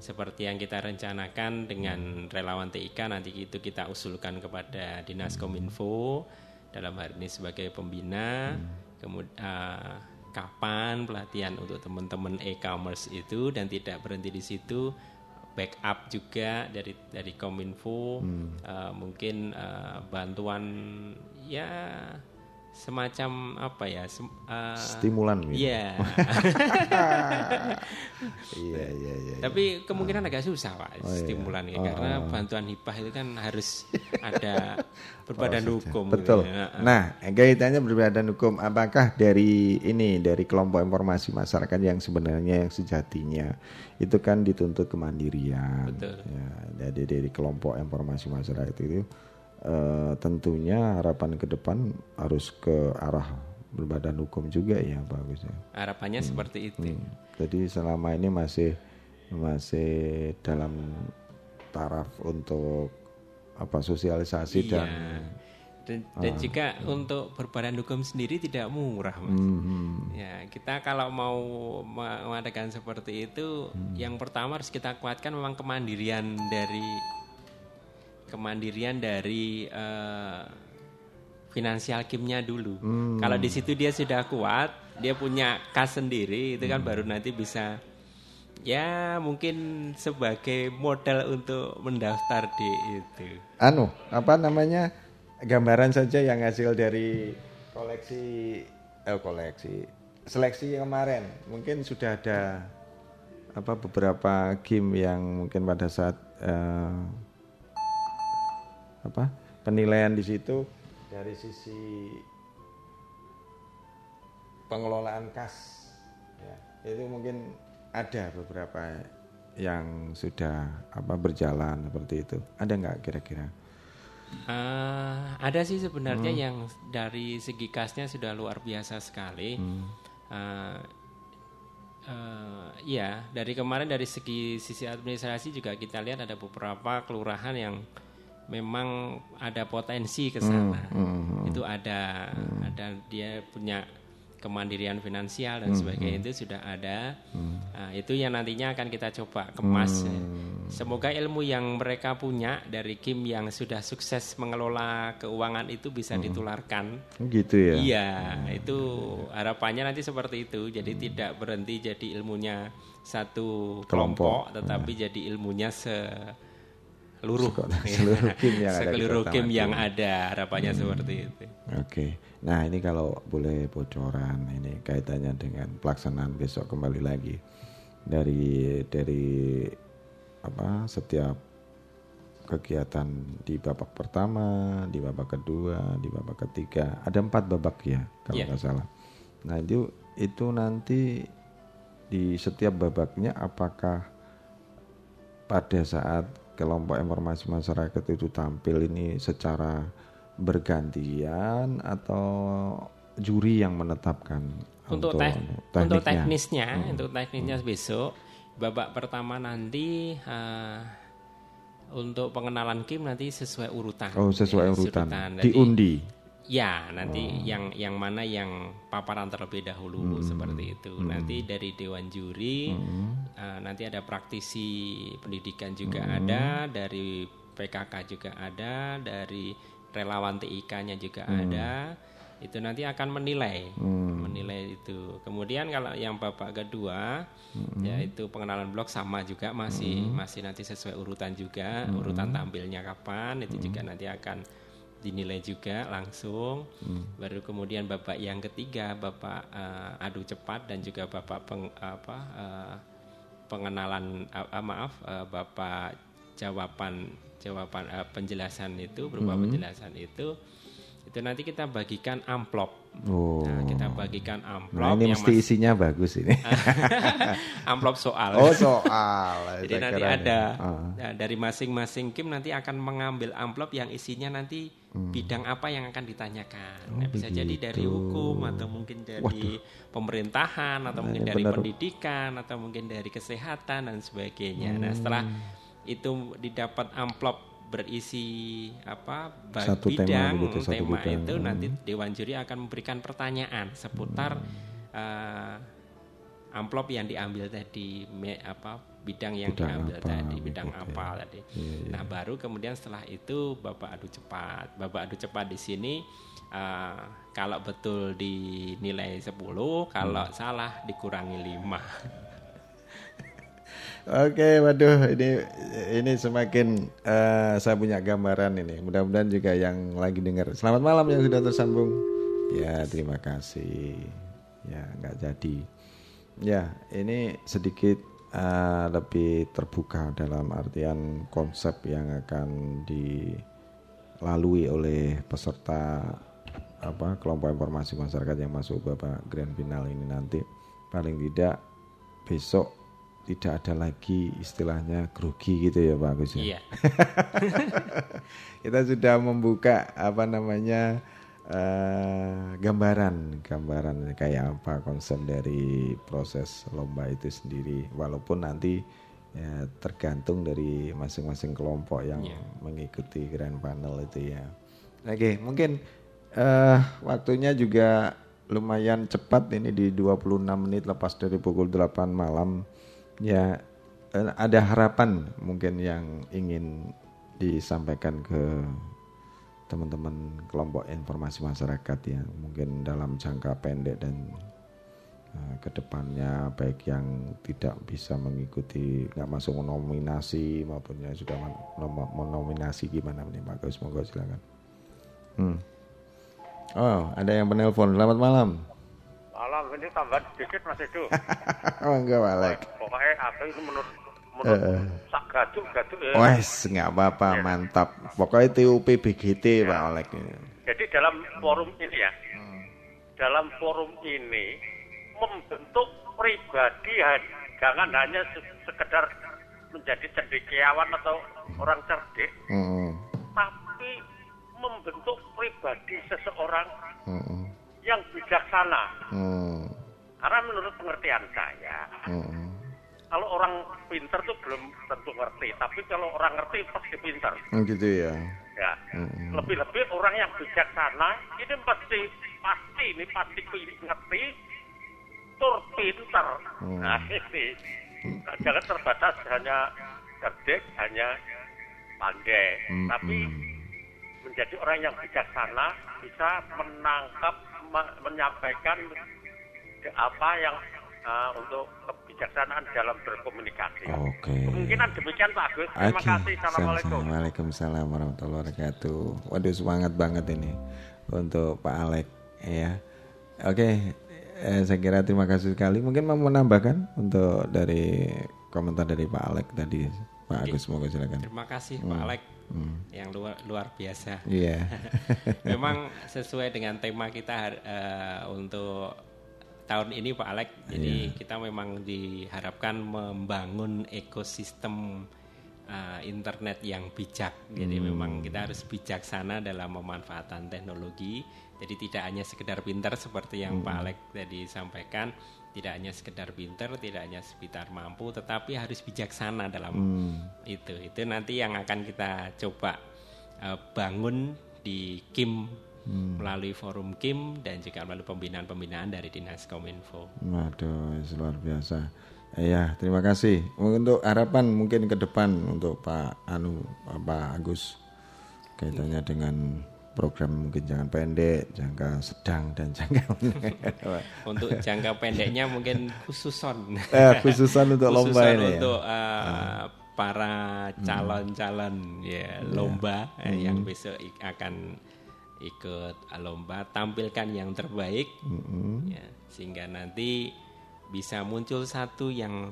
seperti yang kita rencanakan dengan relawan TIK nanti itu kita usulkan kepada Dinas Kominfo dalam hal ini sebagai pembina. Kemudian kapan pelatihan untuk teman-teman e-commerce itu dan tidak berhenti di situ backup juga dari dari Kominfo Hmm. uh, mungkin uh, bantuan ya semacam apa ya? sem- eh, Stimulan gitu. Iya. Iya iya iya. Tapi kemungkinan agak susah pak Oh, iya. stimulan ini Oh, karena oh. bantuan hibah itu kan harus ada berbadan Oh, hukum. Betul. gitu. Nah, kaitannya berbadan hukum apakah dari ini dari kelompok informasi masyarakat yang sebenarnya yang sejatinya itu kan dituntut kemandirian. Betul. Ya, jadi dari kelompok informasi masyarakat itu eh, tentunya harapan ke depan harus ke arah berbadan hukum juga ya bagusnya. harapannya Hmm. seperti itu. Jadi selama ini masih masih dalam taraf untuk apa sosialisasi Iya. dan Dan, dan Ah. juga untuk berbadan hukum sendiri tidak murah, mas. Mhm. Ya kita kalau mau me- mengadakan seperti itu, Hmm. yang pertama harus kita kuatkan memang kemandirian dari kemandirian dari eh, finansial kimnya dulu. Hmm. Kalau di situ dia sudah kuat, dia punya kas sendiri, itu kan Hmm. baru nanti bisa ya mungkin sebagai modal untuk mendaftar di itu. anu apa namanya gambaran saja yang hasil dari koleksi eh koleksi seleksi kemarin mungkin sudah ada apa beberapa game yang mungkin pada saat eh, apa penilaian di situ dari sisi pengelolaan kas ya, itu mungkin ada beberapa yang sudah apa berjalan seperti itu ada nggak kira-kira Eh, ada sih sebenarnya Hmm. yang dari segi kasnya sudah luar biasa sekali. Hmm. Eh, eh, ya dari kemarin dari segi sisi administrasi juga kita lihat ada beberapa kelurahan yang memang ada potensi ke sana. Hmm, hmm, Itu ada, ada dia punya kemandirian finansial dan Hmm, sebagainya hmm. itu sudah ada. Nah, itu yang nantinya akan kita coba kemas. ya. Hmm. Semoga ilmu yang mereka punya dari Kim yang sudah sukses mengelola keuangan itu bisa ditularkan. gitu ya Iya, itu harapannya nanti seperti itu. Jadi tidak berhenti jadi ilmunya satu Kelompok, kelompok, tetapi jadi ilmunya seluruh seluruh Kim yang ada seluruh Kim yang ada. Harapannya seperti itu. Oke, nah ini kalau boleh bocoran ini kaitannya dengan pelaksanaan besok kembali lagi dari dari apa setiap kegiatan di babak pertama, di babak kedua, di babak ketiga ada empat babak ya kalau nggak salah. Nah itu itu nanti di setiap babaknya apakah pada saat kelompok informasi masyarakat itu tampil ini secara bergantian atau juri yang menetapkan Untuk, teh- tekniknya? untuk teknisnya, Hmm. untuk teknisnya besok babak pertama nanti eh, untuk pengenalan Kim nanti sesuai urutan. Oh sesuai Ya, urutan, Jadi, diundi. Ya, nanti Oh. yang yang mana yang paparan terlebih dahulu Hmm. seperti itu. Nanti dari dewan juri, Hmm. eh, nanti ada praktisi pendidikan juga Hmm. ada, dari PKK juga ada, dari relawan TIK-nya juga Hmm. ada. Itu nanti akan menilai, Hmm. menilai itu. Kemudian kalau yang babak kedua, Hmm. yaitu pengenalan blok sama juga masih Hmm. masih nanti sesuai urutan juga, Hmm. urutan tampilnya kapan itu juga nanti akan dinilai juga langsung. Hmm. Baru kemudian babak yang ketiga, bapak eh, adu cepat dan juga bapak peng, apa eh, pengenalan eh, eh, maaf eh, bapak jawaban jawaban eh, penjelasan itu berupa Hmm. penjelasan itu itu nanti kita bagikan amplop. Oh. Nah, kita bagikan amplop Nah ini yang mesti mas- isinya bagus ini. amplop soal. Oh, soal. Jadi nanti kira ini. ada Ah. dari masing-masing kim nanti akan mengambil amplop yang isinya nanti Hmm. bidang apa yang akan ditanyakan. Oh, Nah, bisa jadi dari hukum atau mungkin dari Waduh. pemerintahan atau Nah, mungkin dari benar. pendidikan atau mungkin dari kesehatan dan sebagainya. Nah, Hmm. setelah itu didapat amplop berisi apa Satu tema bidang begitu, satu tema bidang. itu Hmm. nanti dewan juri akan memberikan pertanyaan seputar eh, amplop yang diambil tadi me- apa bidang yang Bidang diambil apa, tadi bidang begitu apa ya. tadi Iya, iya. nah baru kemudian setelah itu bapak adu cepat bapak adu cepat di sini eh, kalau betul dinilai 10 kalau Hmm. salah dikurangi 5 Oke, waduh, ini ini semakin eh, saya punya gambaran ini. Mudah-mudahan juga yang lagi dengar. Selamat malam yang sudah tersambung Ya, terima kasih. Ya, nggak jadi. Ya, ini sedikit eh, lebih terbuka dalam artian konsep yang akan dilalui oleh peserta apa kelompok informasi masyarakat yang masuk Bapak Grand Final ini nanti. Paling tidak besok tidak ada lagi istilahnya grogi gitu ya Pak Agus ya. Iya. kita sudah membuka apa namanya eh, gambaran gambaran kayak apa konsep dari proses lomba itu sendiri walaupun nanti ya, tergantung dari masing-masing kelompok yang Iya. mengikuti grand panel itu ya oke mungkin eh, waktunya juga lumayan cepat ini di 26 menit lepas dari pukul 8 malam ya eh, ada harapan mungkin yang ingin disampaikan ke teman-teman kelompok informasi masyarakat ya mungkin dalam jangka pendek dan uh, ke depannya baik yang tidak bisa mengikuti nggak masuk nominasi maupun yang sudah men- nom- menominasi gimana nih Pak Gus monggo silakan. Hmm. Oh ada yang penelpon selamat malam. Malam ini tambah sedikit Mas Edo. enggak Walek. Pokoknya aku itu menurut menurut Eh, eh. sak gaduk-gaduk ya. Wes nggak apa-apa mantap. Pokoknya TUP BGT Pak Olek. Jadi dalam forum ini ya, Hmm. dalam forum ini membentuk pribadi jangan hanya se- sekedar menjadi cendekiawan atau orang cerdik, Hmm. tapi membentuk pribadi seseorang Hmm. Yang bijaksana. Hmm. Karena menurut pengertian saya, Hmm. kalau orang pinter tuh belum tentu ngerti, tapi kalau orang ngerti pasti pinter. Hmm, gitu ya. Ya, Hmm. lebih-lebih orang yang bijaksana ini pasti pasti ini pasti ngerti, tur pinter. Hmm. Nah ini Nah, jangan terbatas hanya cerdik, hanya pandai, Hmm, tapi menjadi orang yang bijaksana bisa menangkap, me- menyampaikan ke- apa yang uh, untuk kebijaksanaan dalam berkomunikasi. Oke. Kemungkinan demikian Pak Agus. Terima Oke, kasih. Assalamualaikum. Waalaikumsalam warahmatullahi wabarakatuh. Waduh semangat banget ini untuk Pak Alek ya. Oke, eh, saya kira terima kasih sekali. Mungkin mau menambahkan untuk dari komentar dari Pak Alek tadi, Pak. Agus semoga silakan. Terima kasih Hmm. Pak Alek Hmm. yang luar luar biasa. Iya. Memang sesuai dengan tema kita eh, untuk tahun ini Pak Alek. Jadi Iya. kita memang diharapkan membangun ekosistem eh, internet yang bijak. Jadi Hmm. memang kita harus bijaksana dalam pemanfaatan teknologi. Jadi tidak hanya sekedar pinter seperti yang Pak Hmm. Alek tadi sampaikan, tidak hanya sekedar pinter, tidak hanya sekitar mampu, tetapi harus bijaksana dalam Hmm. itu. Itu nanti yang akan kita coba eh, bangun di Kim Hmm. melalui forum Kim dan juga melalui pembinaan-pembinaan dari Dinas Kominfo. Waduh, luar biasa. Ya, terima kasih. Untuk harapan mungkin ke depan untuk Pak Anu, Pak Agus kaitannya dengan program mungkin jangka pendek, jangka sedang dan jangka Untuk jangka pendeknya mungkin khususon. Eh, khususan untuk lomba Khususan ini ya? Untuk eh, para calon-calon ya lomba eh, Hmm. yang besok ik- akan ikut lomba tampilkan yang terbaik Mm-mm. ya, sehingga nanti bisa muncul satu yang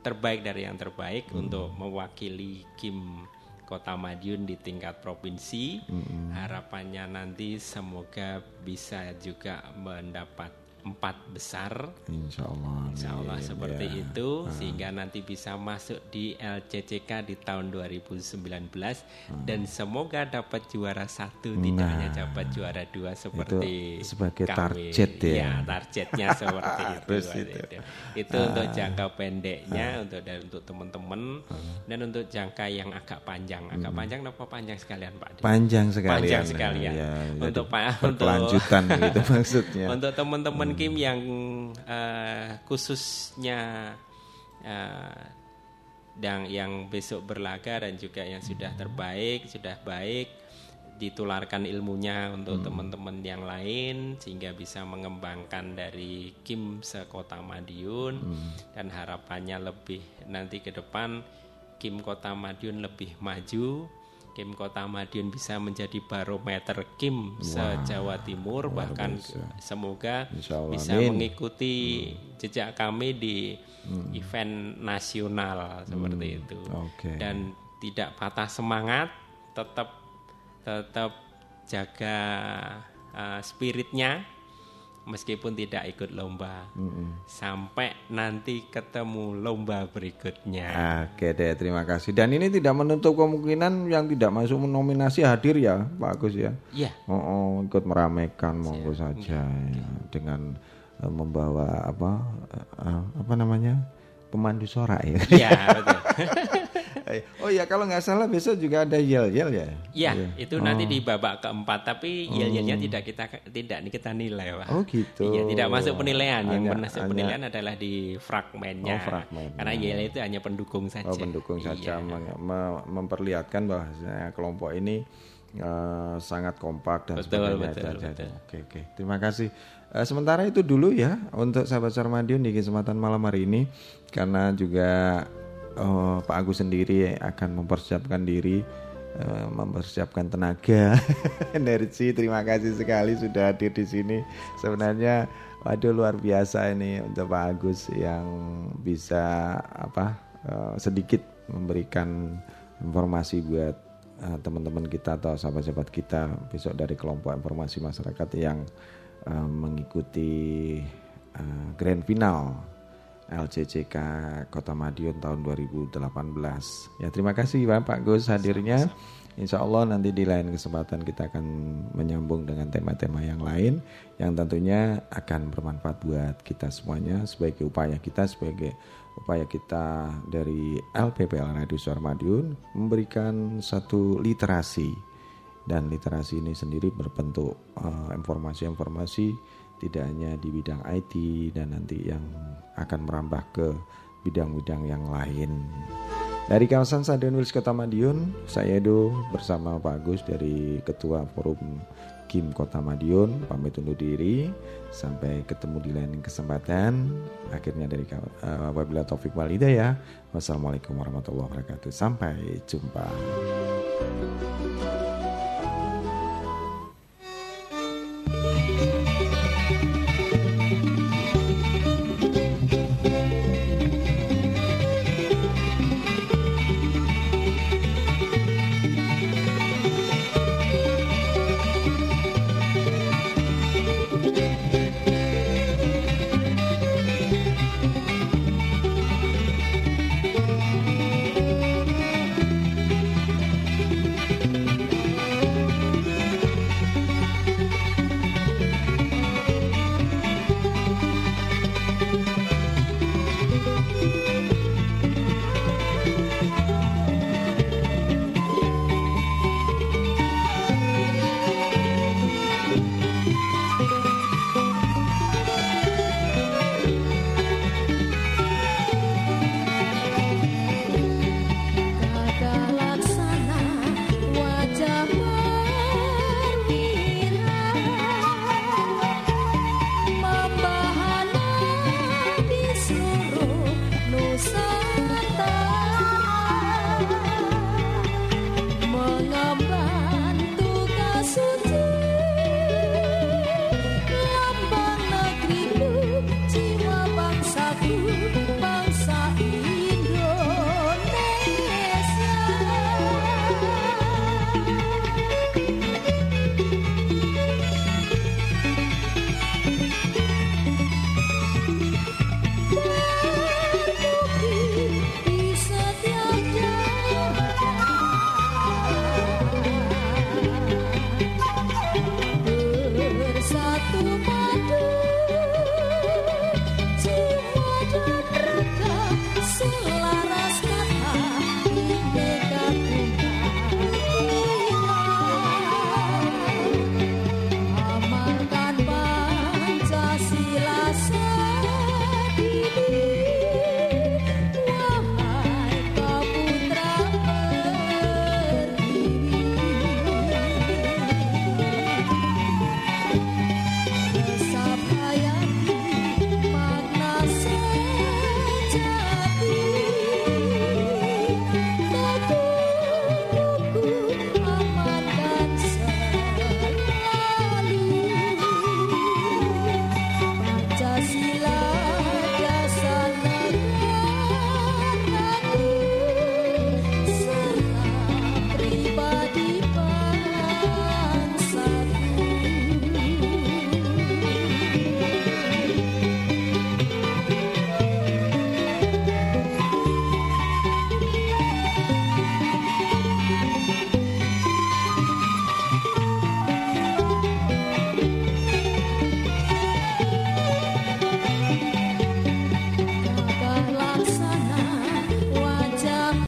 terbaik dari yang terbaik Hmm. untuk mewakili Kim Kota Madiun di tingkat provinsi. Mm-mm. Harapannya nanti semoga bisa juga mendapat empat besar. Insya Allah. Insya Allah amin. seperti Ya. itu Ah. sehingga nanti bisa masuk di LCCK di tahun 2019 dan semoga dapat juara satu tidak Nah, hanya dapat juara dua seperti sebagai kami. target ya. Iya, targetnya seperti itu. Itu. itu. Itu Ah. untuk jangka pendeknya untuk dan untuk teman-teman dan untuk jangka yang agak panjang. Agak panjang apa panjang sekalian Pak? Panjang sekalian. Panjang sekalian. Ya, untuk Pak berkelanjutan gitu maksudnya. Untuk teman-teman Kim yang eh, khususnya eh, dan yang besok berlaga dan juga yang sudah terbaik, sudah baik ditularkan ilmunya untuk teman-teman yang lain sehingga bisa mengembangkan dari Kim sekota Madiun dan harapannya lebih nanti ke depan Kim Kota Madiun lebih maju, Kim Kota Madiun bisa menjadi barometer Kim se-Jawa Timur bahkan semoga Insya Allah. bisa Amin. mengikuti jejak kami di event nasional seperti itu Oke. dan tidak patah semangat tetap tetap jaga uh, spiritnya meskipun tidak ikut lomba sampai nanti ketemu lomba berikutnya Oke deh, terima kasih. Dan ini tidak menutup kemungkinan yang tidak masuk nominasi hadir ya, Pak Agus ya. Iya. Oh, oh, ikut meramaikan monggo saja ya. dengan eh, membawa apa eh, apa namanya pemandu sorak ya. Iya, betul. oh ya kalau nggak salah besok juga ada yel yel ya. Ya, itu nanti Oh. di babak keempat, tapi yel-yelnya tidak kita tidak kita nilai, Pak. Oh, gitu. Iya, tidak masuk penilaian. Yang Hanya- masuk hanya- penilaian adalah di fragmennya. Oh, fragmennya. Karena yel itu hanya pendukung saja. Oh pendukung saja Iya. meng- me- memperlihatkan bahwa kelompok ini eh, sangat kompak dan Betul, sebagainya. betul, Itu aja. betul. Oke oke terima kasih. Eh, sementara itu dulu ya untuk sahabat Sarmadion di kesempatan malam hari ini karena juga eh, Pak Agus sendiri akan mempersiapkan diri eh, mempersiapkan tenaga. Energi terima kasih sekali sudah hadir di sini. Sebenarnya waduh luar biasa ini untuk Pak Agus yang bisa apa eh, sedikit memberikan informasi buat teman-teman kita atau sahabat-sahabat kita besok dari kelompok informasi masyarakat yang mengikuti grand final LCCK Kota Madiun tahun 2018. Ya terima kasih Pak Gus hadirnya. Insya Allah nanti di lain kesempatan kita akan menyambung dengan tema-tema yang lain yang tentunya akan bermanfaat buat kita semuanya sebagai upaya kita sebagai upaya kita dari LPPL Radio Suara Madiun memberikan satu literasi dan literasi ini sendiri berbentuk eh, informasi-informasi tidak hanya di bidang IT dan nanti yang akan merambah ke bidang-bidang yang lain. Dari kawasan Stadion Wilis Kota Madiun, saya Edo bersama Pak Agus dari Ketua Forum Kim Kota Madiun pamit undur diri sampai ketemu di lain kesempatan. Akhirnya dari kaw- eh, wabillahi taufik wal hidayah. Wassalamualaikum warahmatullahi wabarakatuh. Sampai jumpa.